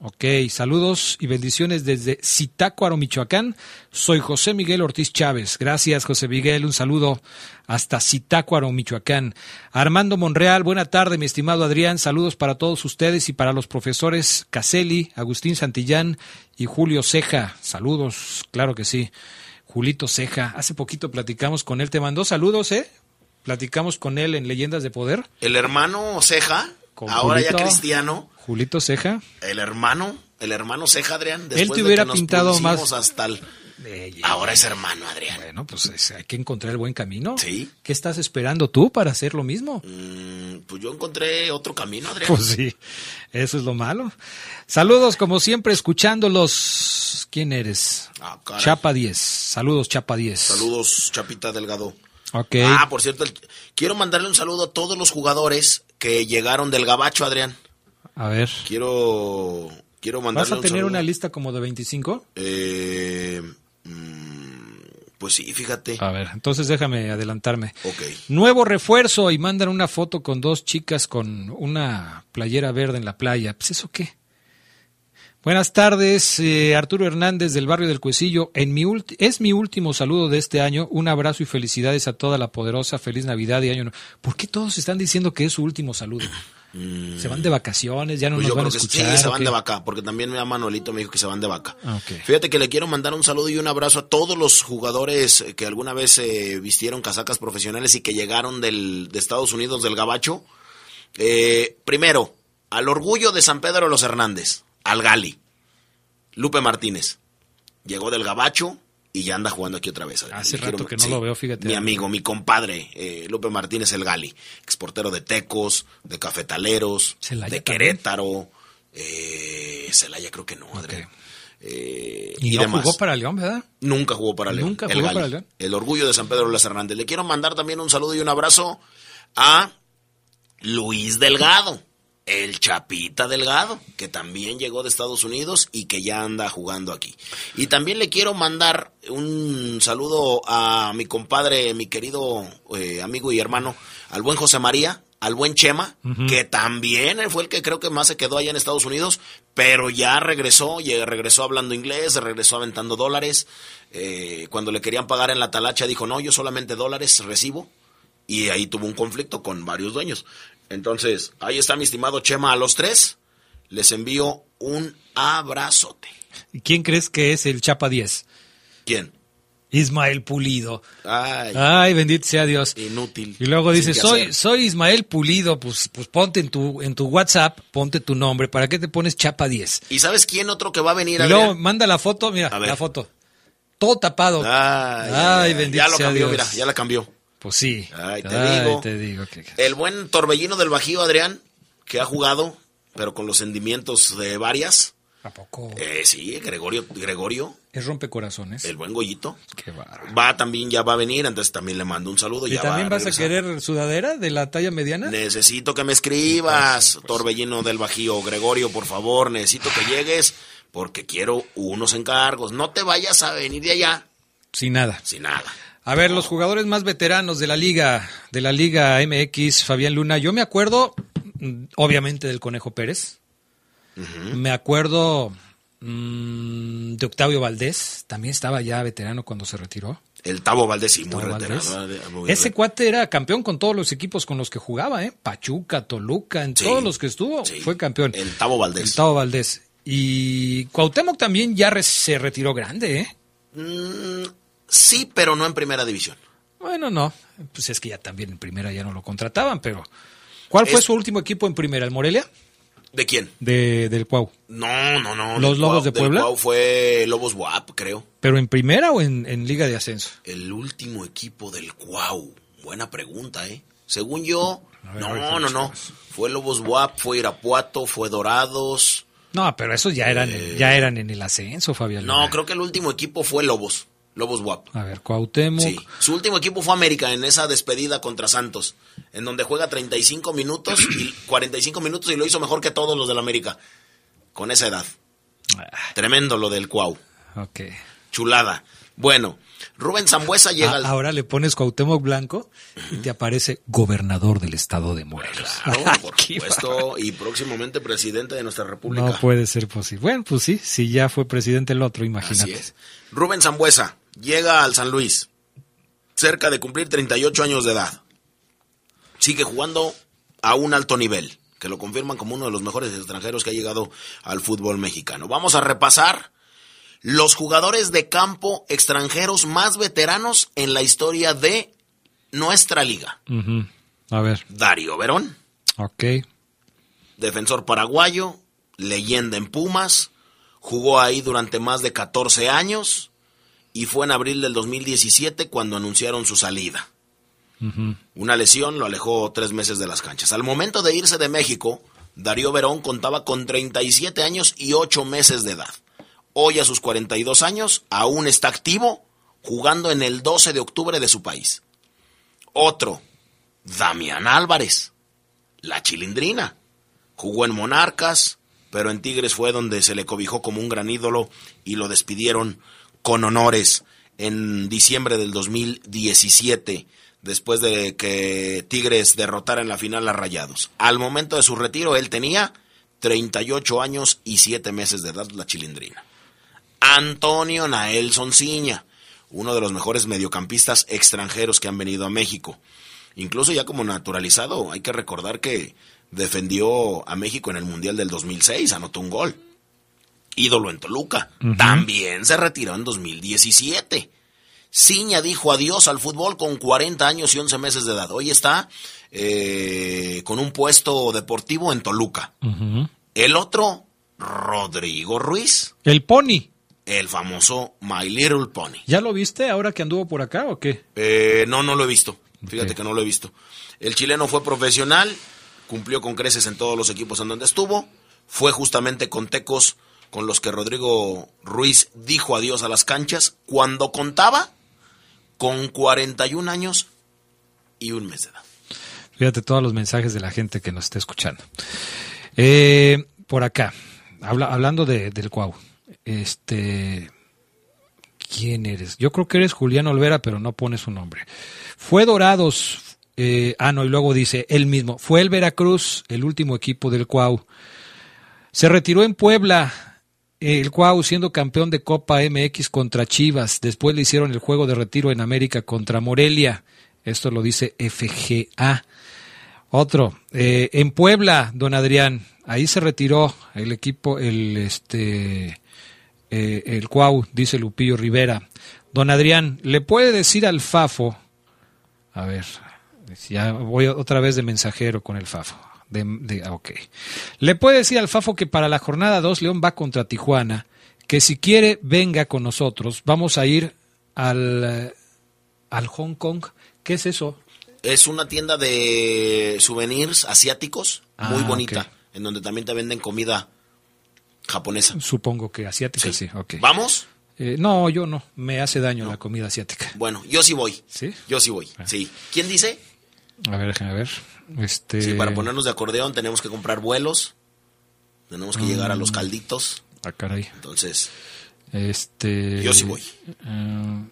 Ok, saludos y bendiciones desde Zitácuaro, Michoacán. Soy José Miguel Ortiz Chávez. Gracias, José Miguel. Un saludo hasta Zitácuaro, Michoacán. Armando Monreal, buena tarde, mi estimado Adrián. Saludos para todos ustedes y para los profesores Caselli, Agustín Santillán y Julio Ceja. Saludos, claro que sí. Julito Ceja. Hace poquito platicamos con él. Te mandó saludos, ¿eh? Platicamos con él en Leyendas de Poder. El hermano Ceja, Con ahora ya cristiano, Julito Ceja. el hermano, el hermano Ceja, Adrián. Él te de hubiera que nos pintado más- Hasta el- Ahora es hermano, Adrián. Bueno, pues es- hay que encontrar el buen camino. Sí. ¿Qué estás esperando tú para hacer lo mismo? Mm, pues yo encontré otro camino, Adrián. Pues sí, eso es lo malo. Saludos, como siempre, escuchándolos. ¿Quién eres? Ah, caray. Chapa 10. Saludos, Chapa 10. Saludos, Chapita Delgado. Ok. Ah, por cierto, el- quiero mandarle un saludo a todos los jugadores que llegaron del Gabacho, Adrián. A ver. Quiero, quiero mandarle ¿Vas a tener una lista como de 25? Eh, mm, pues sí, fíjate. A ver, entonces déjame adelantarme. Ok. Nuevo refuerzo y mandan una foto con dos chicas con una playera verde en la playa. Pues eso qué. Buenas tardes, eh, Arturo Hernández del barrio del Cuecillo. En mi es mi último saludo de este año. Un abrazo y felicidades a toda la poderosa. Feliz Navidad y año nuevo. ¿Por qué todos están diciendo que es su último saludo? Se van de vacaciones, ya no Pues nos yo van a que escuchar. sí, se ¿o van de vaca, porque también mi Manuelito me dijo que se van de vaca. Ah. Fíjate que le quiero mandar un saludo y un abrazo a todos los jugadores que alguna vez eh, vistieron casacas profesionales y que llegaron del, de Estados Unidos, del Gabacho. Eh, primero, al orgullo de San Pedro de los Hernández, al Gali, Lupe Martínez. Llegó del Gabacho y ya anda jugando aquí otra vez. Hace Le quiero- rato que no lo veo, fíjate. Mi amigo, mi compadre, eh, Lupe Martínez el Gali, exportero de Tecos, de Cafetaleros, Celaya de también. Querétaro, eh, Celaya creo que no, Adrián. Eh, Y, y no demás. jugó para León, ¿verdad? Nunca jugó para León. Nunca el jugó para León. El orgullo de San Pedro de las Hernández. Le quiero mandar también un saludo y un abrazo a Luis Delgado, el Chapita Delgado, que también llegó de Estados Unidos y que ya anda jugando aquí. Y también le quiero mandar un saludo a mi compadre, mi querido eh, amigo y hermano, al buen José María, al buen Chema, que también fue el que creo que más se quedó allá en Estados Unidos, pero ya regresó, ya regresó hablando inglés, regresó aventando dólares. Eh, cuando le querían pagar en la talacha dijo, no, yo solamente dólares recibo. Y ahí tuvo un conflicto con varios dueños. Entonces, ahí está mi estimado Chema a los tres. Les envío un abrazote. ¿Y quién crees que es el Chapa 10? ¿Quién? Ismael Pulido. Ay, Ay, bendito sea Dios. inútil. Y luego dice, soy, hacer. soy Ismael Pulido, pues, pues ponte en tu, en tu WhatsApp, ponte tu nombre, ¿para qué te pones Chapa 10? ¿Y sabes quién otro que va a venir? Y luego Adrián? manda la foto, mira, A la foto. Todo tapado. Ay, Ay, ay, ay, bendito Ya lo sea cambió, Dios. mira, ya la cambió. Pues sí. Ay, te digo. te digo que- El buen Torbellino del Bajío, Adrián, que ha jugado, pero con los sentimientos de varias. ¿A poco? Eh, sí, Gregorio, Gregorio, Es rompecorazones. el buen Goyito. Qué bárbaro. Va también, ya va a venir, entonces también le mando un saludo. ¿Y ya también va vas a querer sudadera de la talla mediana? Necesito que me escribas, Torbellino del Bajío. Gregorio, por favor, necesito que llegues porque quiero unos encargos. No te vayas a venir de allá Sin nada. sin nada. A ver, los jugadores más veteranos de la liga, de la liga MX, Fabián Luna. Yo me acuerdo, mm, obviamente, del Conejo Pérez. Me acuerdo mm, de Octavio Valdés. También estaba ya veterano cuando se retiró. El Tavo Valdés, sí, muy retirado. Ese cuate era campeón con todos los equipos con los que jugaba, ¿eh? Pachuca, Toluca, en Sí, todos los que estuvo, sí. fue campeón. El Tavo Valdés. El Tavo Valdés. Y Cuauhtémoc también ya re- se retiró grande, ¿eh? Mm, sí, pero no en primera división. Bueno, no. Pues es que ya también en primera ya no lo contrataban, pero. ¿Cuál fue Es- su último equipo en primera? ¿El Morelia? ¿De quién? De, del Cuau. No, no, no. ¿Los del Lobos Cuau- de del Puebla? Cuau fue Lobos WAP, creo. ¿Pero en primera o en, en Liga de Ascenso? El último equipo del Cuau. Buena pregunta, ¿eh? Según yo, ver, no, no, no. Fue Lobos WAP, fue Irapuato, fue Dorados. No, pero esos ya eran, ya eran en el ascenso, Fabián. No, creo que el último equipo fue Lobos. Lobos WAP. A ver, Cuauhtémoc. Sí. Su último equipo fue América en esa despedida contra Santos, en donde juega 35 minutos y 45 minutos y lo hizo mejor que todos los del América. Con esa edad. Tremendo lo del Cuau. Ok. Chulada. Bueno, Rubén Zambuesa llega Ah, al... ahora le pones Cuauhtémoc Blanco y te aparece gobernador del estado de Morelos. Claro, por supuesto, y próximamente presidente de nuestra república. No puede ser posible. Bueno, pues sí, si ya fue presidente el otro, imagínate. Así es. Rubén Zambuesa llega al San Luis, cerca de cumplir 38 años de edad. Sigue jugando a un alto nivel, que lo confirman como uno de los mejores extranjeros que ha llegado al fútbol mexicano. Vamos a repasar los jugadores de campo extranjeros más veteranos en la historia de nuestra liga. Ujú. A ver, Darío Verón, ok. defensor paraguayo, leyenda en Pumas, jugó ahí durante más de 14 años y fue en abril del 2017 cuando anunciaron su salida. Una lesión lo alejó tres meses de las canchas. Al momento de irse de México, Darío Verón contaba con 37 años y 8 meses de edad. Hoy a sus 42 años aún está activo jugando en el 12 de octubre de su país. Otro, Damián Álvarez, la chilindrina. Jugó en Monarcas, pero en Tigres fue donde se le cobijó como un gran ídolo y lo despidieron con honores en diciembre del 2017, después de que Tigres derrotara en la final a Rayados. Al momento de su retiro, él tenía 38 años y 7 meses de edad, la chilindrina. Antonio Nael Sonciña, uno de los mejores mediocampistas extranjeros que han venido a México. Incluso ya como naturalizado, hay que recordar que defendió a México en el Mundial del 2006, anotó un gol. Ídolo en Toluca. También se retiró en 2017. Ciña dijo adiós al fútbol con 40 años y 11 meses de edad. Hoy está eh, con un puesto deportivo en Toluca. El otro, Rodrigo Ruiz, El Pony. el famoso My Little Pony. ¿Ya lo viste ahora que anduvo por acá o qué? Eh, no, no lo he visto. Fíjate que no lo he visto. El chileno fue profesional, cumplió con creces en todos los equipos en donde estuvo. Fue justamente con Tecos con los que Rodrigo Ruiz dijo adiós a las canchas cuando contaba con 41 años y un mes de edad. Fíjate todos los mensajes de la gente que nos está escuchando. Eh, por acá, habla- hablando de, del Cuau. Este, ¿quién eres? Yo creo que eres Julián Olvera, pero no pone su nombre. Fue Dorados. eh, ah, no, y luego dice él mismo. Fue el Veracruz, el último equipo del Cuau. Se retiró en Puebla. El Cuau siendo campeón de Copa MX contra Chivas. Después le hicieron el juego de retiro en América contra Morelia. Esto lo dice FGA. Otro, eh, en Puebla, don Adrián, ahí se retiró el equipo, el este, eh, el Cuau, dice Lupillo Rivera. Don Adrián, ¿le puede decir al Fafo? A ver, ya voy otra vez de mensajero con el Fafo. De, de- ah, ok. Le puede decir al Fafo que para la jornada 2 León va contra Tijuana, que si quiere venga con nosotros. Vamos a ir al, eh, al Hong Kong. ¿Qué es eso? Es una tienda de souvenirs asiáticos muy Ah, bonita, ok. en donde también te venden comida japonesa. Supongo que asiática, sí. ok. ¿Vamos? Eh, no, yo no. Me hace daño la comida asiática. Bueno, yo sí voy. ¿Sí? Yo sí voy. Sí. ¿Quién dice? A ver, déjame ver. Este... Sí, para ponernos de acordeón tenemos que comprar vuelos. Tenemos que llegar a los calditos. Ah, caray. Entonces, Este... Yo sí voy. eh,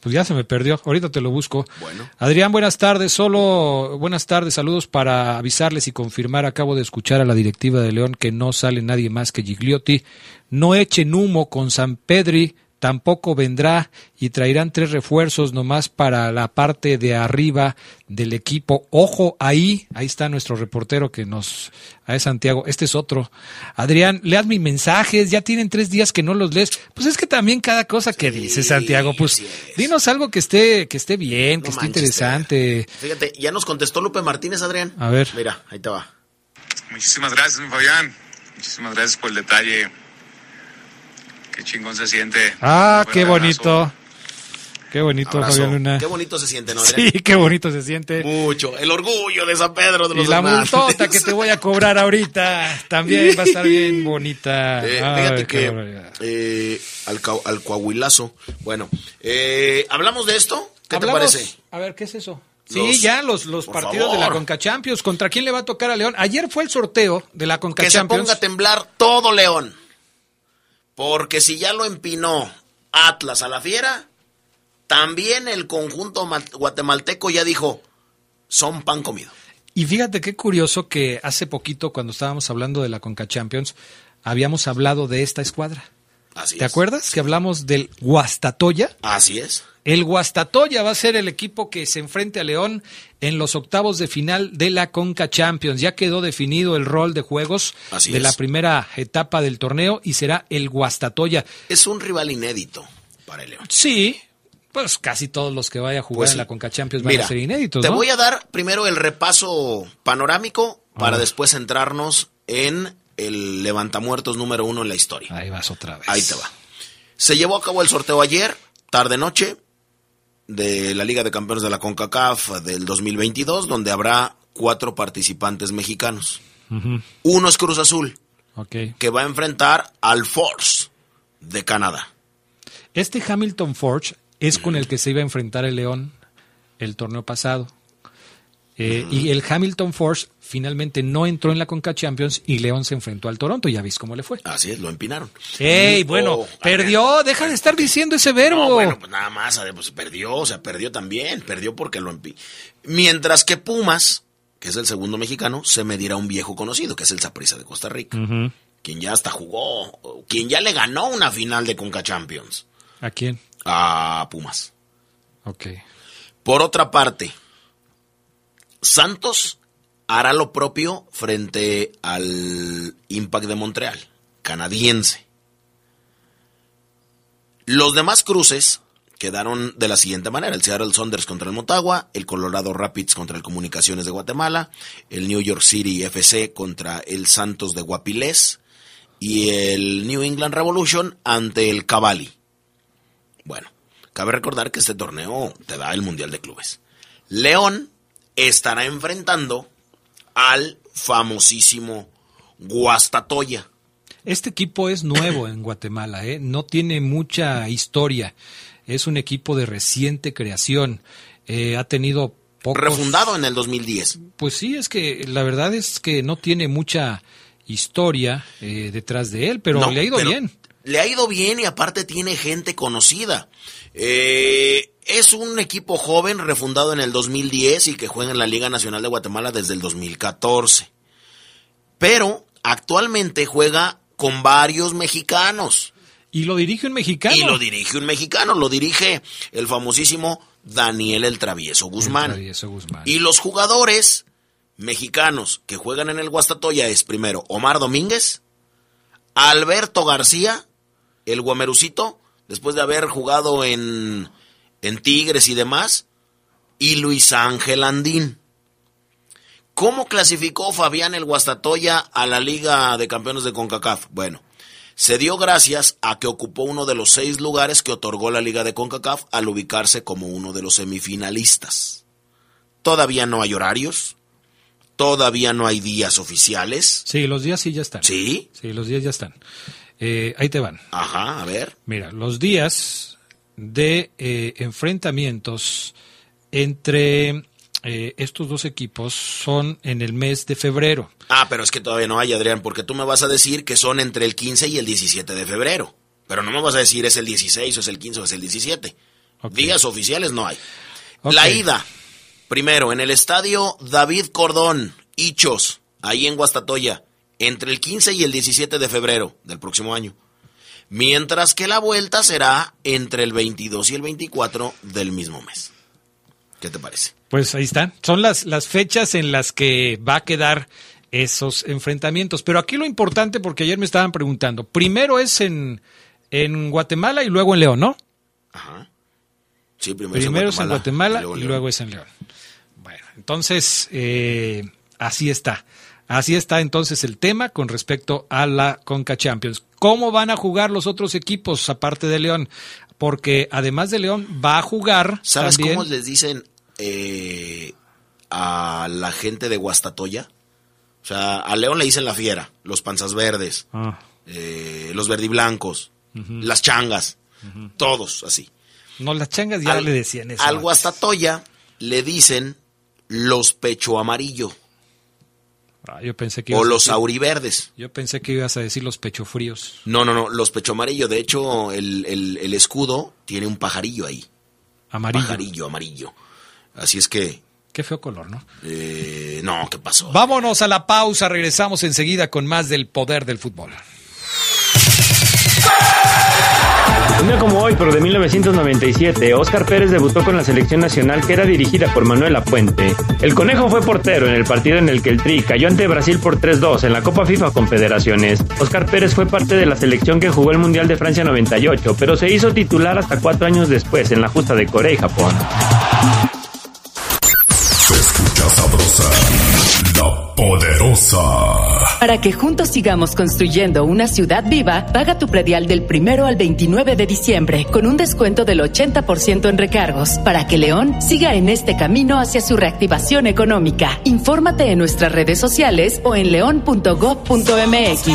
pues ya se me perdió. Ahorita te lo busco. Bueno. Adrián, buenas tardes. Solo buenas tardes. Saludos para avisarles y confirmar. Acabo de escuchar a la directiva de León que no sale nadie más que Gigliotti. No echen humo con San Pedri. Tampoco vendrá y traerán tres refuerzos nomás para la parte de arriba del equipo. Ojo ahí, ahí está nuestro reportero que nos... A es Santiago, este es otro. Adrián, leas mis mensajes, ya tienen tres días que no los lees. Pues es que también cada cosa que dices, Santiago, pues dinos algo que esté, que esté bien, que esté manches, interesante. fíjate, ya nos contestó Lupe Martínez, Adrián. A ver. Mira, ahí te va. Muchísimas gracias, mi Fabián. Muchísimas gracias por el detalle. Qué chingón se siente. Ah, qué bonito. Qué bonito, Abrazo. Fabián Luna. Qué bonito se siente, ¿no? Sí, qué bonito se siente. Mucho. El orgullo de San Pedro de Y los la Hernández. multota que te voy a cobrar ahorita también va a estar bien bonita. Eh, Ay, fíjate que eh, al, al coahuilazo. Bueno, eh, ¿hablamos de esto? ¿Qué Hablamos- te parece? A ver, ¿qué es eso? Sí, Los- ya los, los partidos de la. Conca Champions. ¿Contra quién le va a tocar a León? Ayer fue el sorteo de la Conca Que se Champions. ponga a temblar todo León. Porque si ya lo empinó Atlas a la fiera, también el conjunto ma- guatemalteco ya dijo, son pan comido. Y fíjate qué curioso que hace poquito, cuando estábamos hablando de la Conca Champions, habíamos hablado de esta escuadra. Así ¿Te es. acuerdas que hablamos del Guastatoya? Así es. El Guastatoya va a ser el equipo que se enfrente a León en los octavos de final de la Conca Champions. Ya quedó definido el rol de juegos Así de es. la primera etapa del torneo y será el Guastatoya. Es un rival inédito para el León. Sí, pues casi todos los que vaya a jugar Pues en la Conca Champions van Mira, a ser inéditos. Te voy a dar primero el repaso panorámico para Ah. después centrarnos en el levantamuertos número uno en la historia. Ahí vas otra vez. Ahí te va. Se llevó a cabo el sorteo ayer, tarde-noche, de la Liga de Campeones de la CONCACAF del 2022, donde habrá cuatro participantes mexicanos. Uno es Cruz Azul, que va a enfrentar al Force de Canadá. Este Hamilton Forge es con el que se iba a enfrentar el León el torneo pasado. Eh, Y el Hamilton Forge finalmente no entró en la Conca Champions y León se enfrentó al Toronto. Ya viste cómo le fue. Así es, lo empinaron. ¡Ey! Bueno, oh, perdió. Deja de estar diciendo ese verbo. No, bueno, pues nada más, pues perdió, o sea, perdió también, perdió porque lo empi. Mientras que Pumas, que es el segundo mexicano, se medirá a un viejo conocido, que es el Saprissa de Costa Rica, quien ya hasta jugó, quien ya le ganó una final de Conca Champions ¿A quién? a Pumas. Ok. Por otra parte, Santos hará lo propio frente al Impact de Montreal, canadiense. Los demás cruces quedaron de la siguiente manera: el Seattle Saunders contra el Motagua, el Colorado Rapids contra el Comunicaciones de Guatemala, el New York City FC contra el Santos de Guapilés y el New England Revolution ante el Cavalli. Bueno, cabe recordar que este torneo te da el Mundial de Clubes. León estará enfrentando al famosísimo Guastatoya. Este equipo es nuevo en Guatemala, ¿eh? no tiene mucha historia. Es un equipo de reciente creación. Eh, ha tenido pocos... Refundado en el 2010. Pues sí, es que la verdad es que no tiene mucha historia eh, detrás de él, pero No, le ha ido bien. Le ha ido bien y aparte tiene gente conocida. Eh, es un equipo joven refundado en el 2010 y que juega en la Liga Nacional de Guatemala desde el 2014. Pero actualmente juega con varios mexicanos. Y lo dirige un mexicano. Y lo dirige un mexicano, lo dirige el famosísimo Daniel el Travieso Guzmán. El Travieso Guzmán. Y los jugadores mexicanos que juegan en el Guastatoya es primero Omar Domínguez, Alberto García, el Guamerucito, después de haber jugado en, en Tigres y demás, y Luis Ángel Andín. ¿Cómo clasificó Fabián el Guastatoya a la Liga de Campeones de CONCACAF? Bueno, se dio gracias a que ocupó uno de los seis lugares que otorgó la Liga de CONCACAF al ubicarse como uno de los semifinalistas. Todavía no hay horarios, todavía no hay días oficiales. Sí, los días sí ya están. ¿Sí? Sí, los días ya están. Eh, ahí te van. Ajá, a ver. Mira, los días de eh, enfrentamientos entre eh, estos dos equipos son en el mes de febrero. Ah, pero es que todavía no hay, Adrián, porque tú me vas a decir que son entre el 15 y el 17 de febrero. Pero no me vas a decir es el 16 o es el 15 o es el 17. Días oficiales no hay. La ida, primero, en el estadio David Cordón, Hichos, ahí en Guastatoya, entre el 15 y el 17 de febrero del próximo año. Mientras que la vuelta será entre el 22 y el 24 del mismo mes. ¿Qué te parece? Pues ahí están. Son las, las fechas en las que va a quedar esos enfrentamientos. Pero aquí lo importante, porque ayer me estaban preguntando, primero es en, en Guatemala y luego en León, ¿no? Sí, primero, Primero es en Guatemala luego y luego es en León. Bueno, entonces, eh, así está. Así está entonces el tema con respecto a la Conca Champions. ¿Cómo van a jugar los otros equipos aparte de León? Porque además de León va a jugar ¿Sabes también. cómo les dicen eh, a la gente de Guastatoya? O sea, a León le dicen la fiera, los panzas verdes, Ah, eh, los verdiblancos, las changas, todos así. no, las changas ya Al- le decían eso. Al Guastatoya le dicen los pecho amarillo Ah, yo pensé que o los decir- auriverdes. Yo pensé que ibas a decir los pechofríos. No, no, no, los pecho amarillo. De hecho, el, el- el escudo tiene un pajarillo ahí. Amarillo. Pajarillo amarillo. Así es que, Qué feo color, ¿no? eh, no, ¿qué pasó? Vámonos a la pausa, regresamos enseguida con más del poder del fútbol. Un día como hoy, pero de 1997, Óscar Pérez debutó con la selección nacional que era dirigida por Manuel Apuente. El conejo fue portero en el partido en el que el Tri cayó ante Brasil por 3-2 en la Copa FIFA Confederaciones. Óscar Pérez fue parte de la selección que jugó el Mundial de Francia 98, pero se hizo titular hasta cuatro años después en la justa de Corea y Japón. Poderosa. Para que juntos sigamos construyendo una ciudad viva, paga tu predial del primero al 29 de diciembre con un descuento del 80% en recargos para que León siga en este camino hacia su reactivación económica. Infórmate en nuestras redes sociales o en león.gov.mx.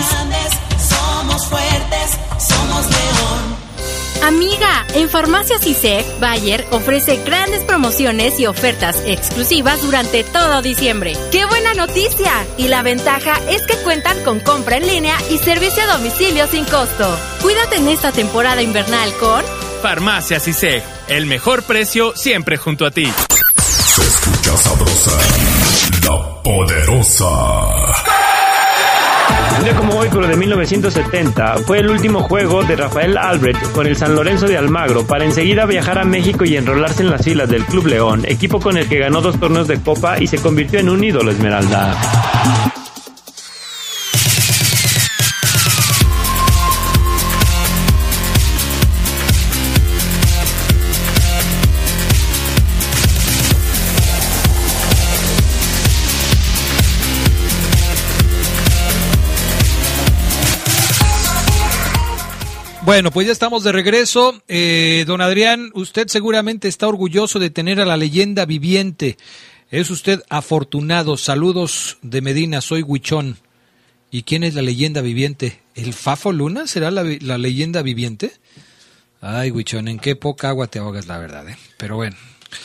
Amiga, en Farmacias ISEC, Bayer ofrece grandes promociones y ofertas exclusivas durante todo diciembre. ¡Qué buena noticia! Y la ventaja es que cuentan con compra en línea y servicio a domicilio sin costo. Cuídate en esta temporada invernal con Farmacias ISEG, el mejor precio siempre junto a ti. Se escucha sabrosa, la poderosa. Un como hoy, pero de 1970, fue el último juego de Rafael Albrecht con el San Lorenzo de Almagro para enseguida viajar a México y enrolarse en las filas del Club León, equipo con el que ganó dos torneos de Copa y se convirtió en un ídolo esmeralda. Bueno, pues ya estamos de regreso. Eh, don Adrián, usted seguramente está orgulloso de tener a la leyenda viviente. Es usted afortunado. Saludos de Medina, soy Huichón. ¿Y quién es la leyenda viviente? ¿El Fafo Luna será la, leyenda viviente? Ay, Huichón, en qué poca agua te ahogas, la verdad, ¿eh? Pero bueno.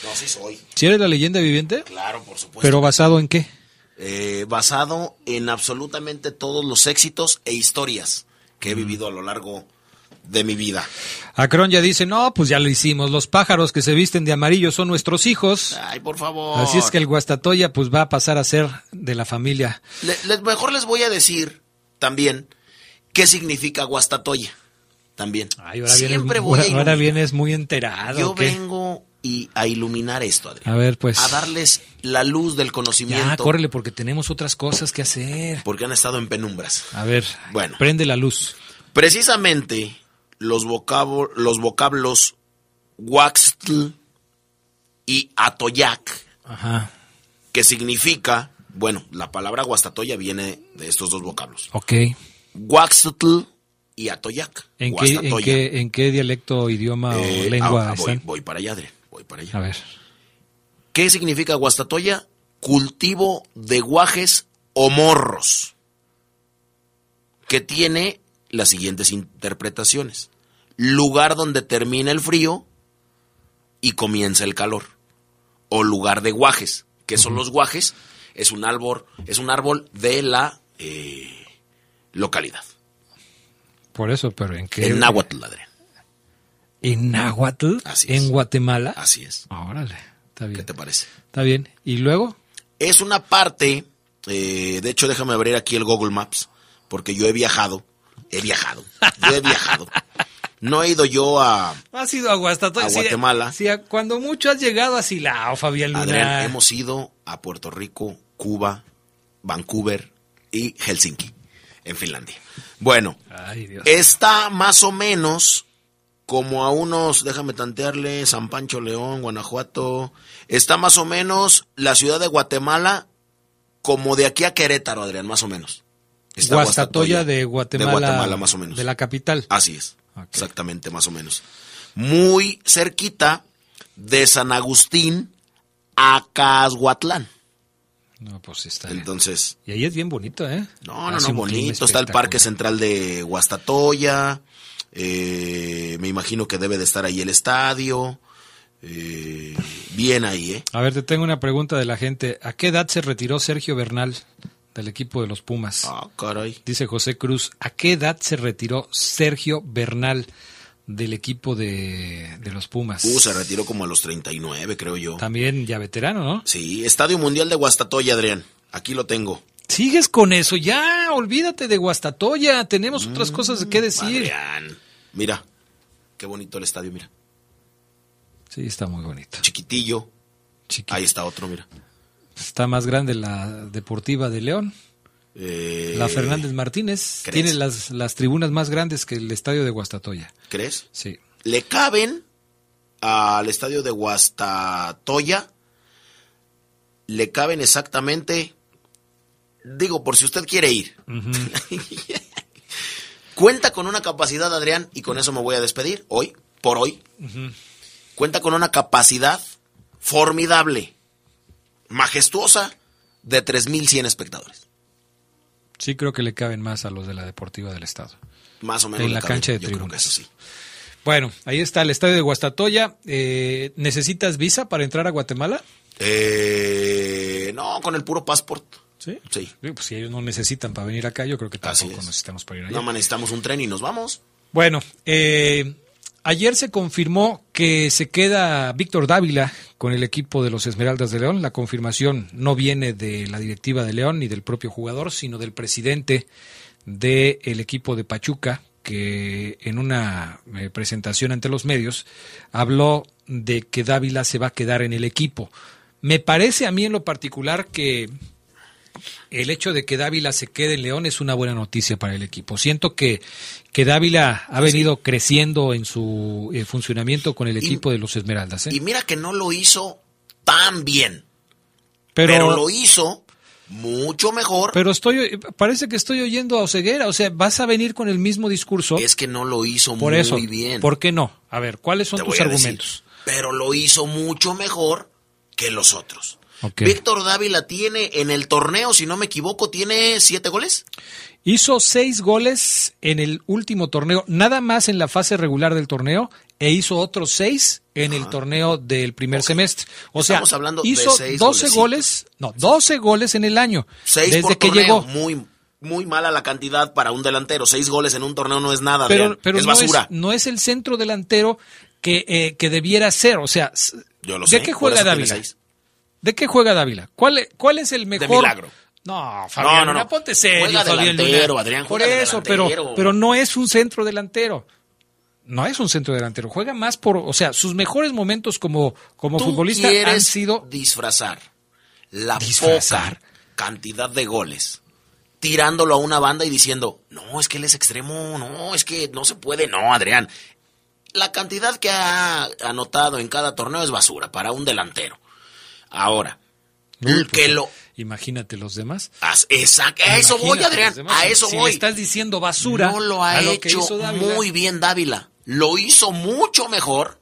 No, sí soy. ¿Si eres la leyenda viviente? Claro, por supuesto. ¿Pero basado en qué? Eh, basado en absolutamente todos los éxitos e historias que he vivido a lo largo de mi vida. Acron ya dice, no, pues ya lo hicimos. Los pájaros que se visten de amarillo son nuestros hijos. Ay, por favor. Así es que el Guastatoya pues va a pasar a ser de la familia. Le- le- mejor les voy a decir también qué significa Guastatoya. También. Ay, ahora Siempre vienes, voy a ahora vienes muy enterado. Yo vengo y a iluminar esto, Adrián. A ver, pues. A darles la luz del conocimiento. Ya, córrele porque tenemos otras cosas que hacer. Porque han estado en penumbras. A ver, Bueno. prende la luz. Precisamente los, los vocablos Huaxtl y Atoyac, Ajá. que significa, bueno, la palabra Guastatoya viene de estos dos vocablos. Ok. Huaxtl y Atoyac. ¿En qué, en, qué, ¿En qué dialecto, idioma Eh, o lengua ah, voy, están? voy para allá, Adrián, voy para allá. A ver. ¿Qué significa Guastatoya? Cultivo de guajes o morros, que tiene las siguientes interpretaciones. Lugar donde termina el frío y comienza el calor. O lugar de guajes. ¿Qué son los guajes? Es un árbol, es un árbol de la eh, localidad. Por eso, pero ¿en qué? En náhuatl, Adrián. ¿En náhuatl? Así es. ¿En Guatemala? Así es. Órale, está bien. ¿Qué te parece? Está bien. ¿Y luego? Es una parte, eh, de hecho déjame abrir aquí el Google Maps, porque yo he viajado, he viajado, yo he viajado. No he ido yo a Has ido a Guastatoya. A Guatemala. sí, a- cuando mucho has llegado a Silao, Fabián Luna. Adrián, hemos ido a Puerto Rico, Cuba, Vancouver y Helsinki, en Finlandia. Bueno, Ay, Dios. está más o menos como a unos, déjame tantearle, San Pancho León, Guanajuato, está más o menos la ciudad de Guatemala como de aquí a Querétaro, Adrián, más o menos. Está Guastatoya de Guatemala, De Guatemala, más o menos. De la capital. Así es. Exactamente, más o menos. Muy cerquita de San Agustín a Cashuatlán. No, pues sí está. Entonces. Y ahí es bien bonito, ¿eh? No, no, no, bonito. Está el Parque. Central de Guastatoya. eh, me imagino que debe de estar ahí el estadio. eh, bien ahí, ¿eh? A ver, te tengo una pregunta de la gente. ¿A qué edad se retiró Sergio Bernal del equipo de los Pumas? Ah, caray. Dice José Cruz. ¿A qué edad se retiró Sergio Bernal del equipo de, de los Pumas? Uh, se retiró como a los 39, creo yo. También ya veterano, ¿no? Sí, Estadio Mundial de Guastatoya, Adrián. Aquí lo tengo. Sigues con eso, ya, olvídate de Guastatoya, tenemos otras cosas que decir. Adrián. Mira, qué bonito el estadio, mira. Sí, está muy bonito. Chiquitillo. Ahí está otro, mira. Está más grande la Deportiva de León. Eh, La Fernández Martínez ¿crees? tiene las, las tribunas más grandes que el estadio de Guastatoya. ¿Crees? Sí. Le caben al estadio de Guastatoya. Le caben exactamente. Digo, por si usted quiere ir. Cuenta con una capacidad, Adrián, y con eso me voy a despedir hoy, por hoy. Cuenta con una capacidad formidable, majestuosa, de 3.100 espectadores. Sí, creo que le caben más a los de la Deportiva del Estado. Más o menos. En la caben, cancha de yo creo tribunas. que eso sí. Bueno, ahí está el estadio de Guastatoya. Eh, ¿Necesitas visa para entrar a Guatemala? Eh, no, con el puro passport. Sí. Sí. Pues si ellos no necesitan para venir acá, yo creo que tampoco es. necesitamos para ir allá. Más necesitamos un tren y nos vamos. Bueno, eh, ayer se confirmó que se queda Víctor Dávila con el equipo de los Esmeraldas de León. La confirmación no viene de la directiva de León ni del propio jugador, sino del presidente del equipo de Pachuca, que en una eh, presentación ante los medios habló de que Dávila se va a quedar en el equipo. Me parece a mí en lo particular que el hecho de que Dávila se quede en León es una buena noticia para el equipo. Siento que, que Dávila ha venido creciendo en su eh, funcionamiento con el equipo de los Esmeraldas. ¿eh? Y mira que no lo hizo tan bien. Pero, Pero, lo hizo mucho mejor. pero estoy, parece que estoy oyendo a Oseguera. O sea, vas a venir con el mismo discurso. es que no lo hizo por muy eso, bien. ¿por qué no? A ver, ¿cuáles son Te tus voy a decir. argumentos? Pero lo hizo mucho mejor que los otros. Víctor Dávila tiene en el torneo, si no me equivoco, tiene siete goles. Hizo seis goles en el último torneo, nada más en la fase regular del torneo, e hizo otros seis en el torneo del primer semestre. O Estamos sea, hablando de hizo seis 12 golecitos. goles, no, 12 goles en el año. Seis desde por que torneo. llegó. Muy, muy mala la cantidad para un delantero. Seis goles en un torneo no es nada, Pero, es no, basura. es, no es el centro delantero que, eh, que debiera ser. O sea, Yo lo ¿de sé, juega Dávila? ¿De qué juega Dávila? ¿Cuál, e- ¿Cuál es el mejor? milagro. No, Fabián, No, no, no. Ponte serio, Juega Fabián delantero. Adrián, Por juega de eso, delantero. pero, pero no es un centro delantero. No es un centro delantero. Juega más por, o sea, sus mejores momentos como, como Tú futbolista han sido disfrazar la Disfrazar. poca cantidad de goles tirándolo a una banda y diciendo, no, es que él es extremo, no, es que no se puede, no, Adrián. La cantidad que ha anotado en cada torneo es basura para un delantero. Ahora, Uy, pues, lo... Imagínate los demás. Haz- exact- a eso voy, Adrián, a eso si voy. le estás diciendo basura. No lo ha lo hecho muy bien Dávila. Lo hizo mucho mejor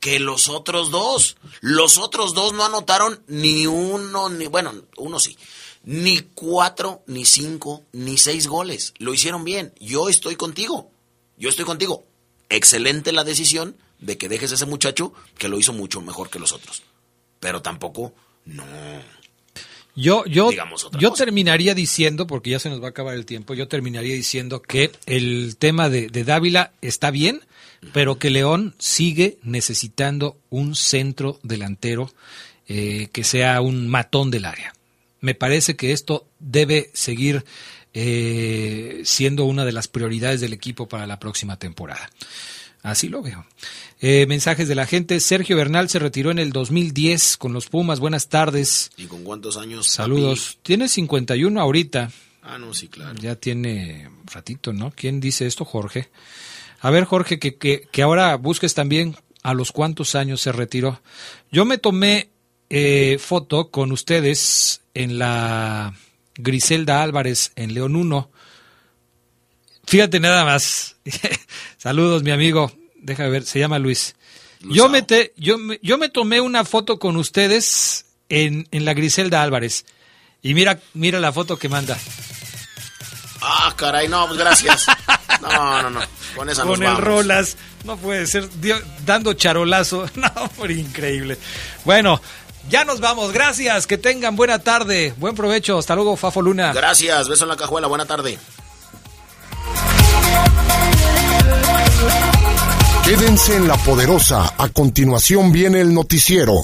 que los otros dos. Los otros dos no anotaron ni uno, ni bueno, uno sí. Ni cuatro, ni cinco, ni seis goles. Lo hicieron bien. Yo estoy contigo. Yo estoy contigo. Excelente la decisión de que dejes a ese muchacho que lo hizo mucho mejor que los otros. Pero tampoco, no. Yo, yo, yo cosa. terminaría diciendo, porque ya se nos va a acabar el tiempo, yo terminaría diciendo que el tema de, de Dávila está bien, pero que León sigue necesitando un centro delantero eh, que sea un matón del área. Me parece que esto debe seguir eh, siendo una de las prioridades del equipo para la próxima temporada. Así lo veo. Eh, mensajes de la gente. Sergio Bernal se retiró en el 2010 con los Pumas. Buenas tardes. ¿Y con cuántos años? Saludos. Tiene 51 ahorita. papi? Ah, no, sí, claro. Ya tiene un ratito, ¿no? ¿Quién dice esto? Jorge. A ver, Jorge, que, que, que ahora busques también a los cuántos años se retiró. Yo me tomé eh, foto con ustedes en la Griselda Álvarez en León 1 Fíjate nada más. Saludos, mi amigo. Déjame ver, se llama Luis. Yo me, te- yo, yo me tomé una foto con ustedes en, en la Griselda Álvarez. Y mira, mira la foto que manda. Ah, caray, no, pues gracias. No, no, no. Con esa nos Con el. Rolas. No puede ser. dando charolazo. No, por increíble. Bueno, ya nos vamos. Gracias. Que tengan buena tarde. Buen provecho. Hasta luego, Fafo Luna. Gracias, beso en la cajuela, buena tarde. Quédense en la poderosa. A continuación viene el noticiero.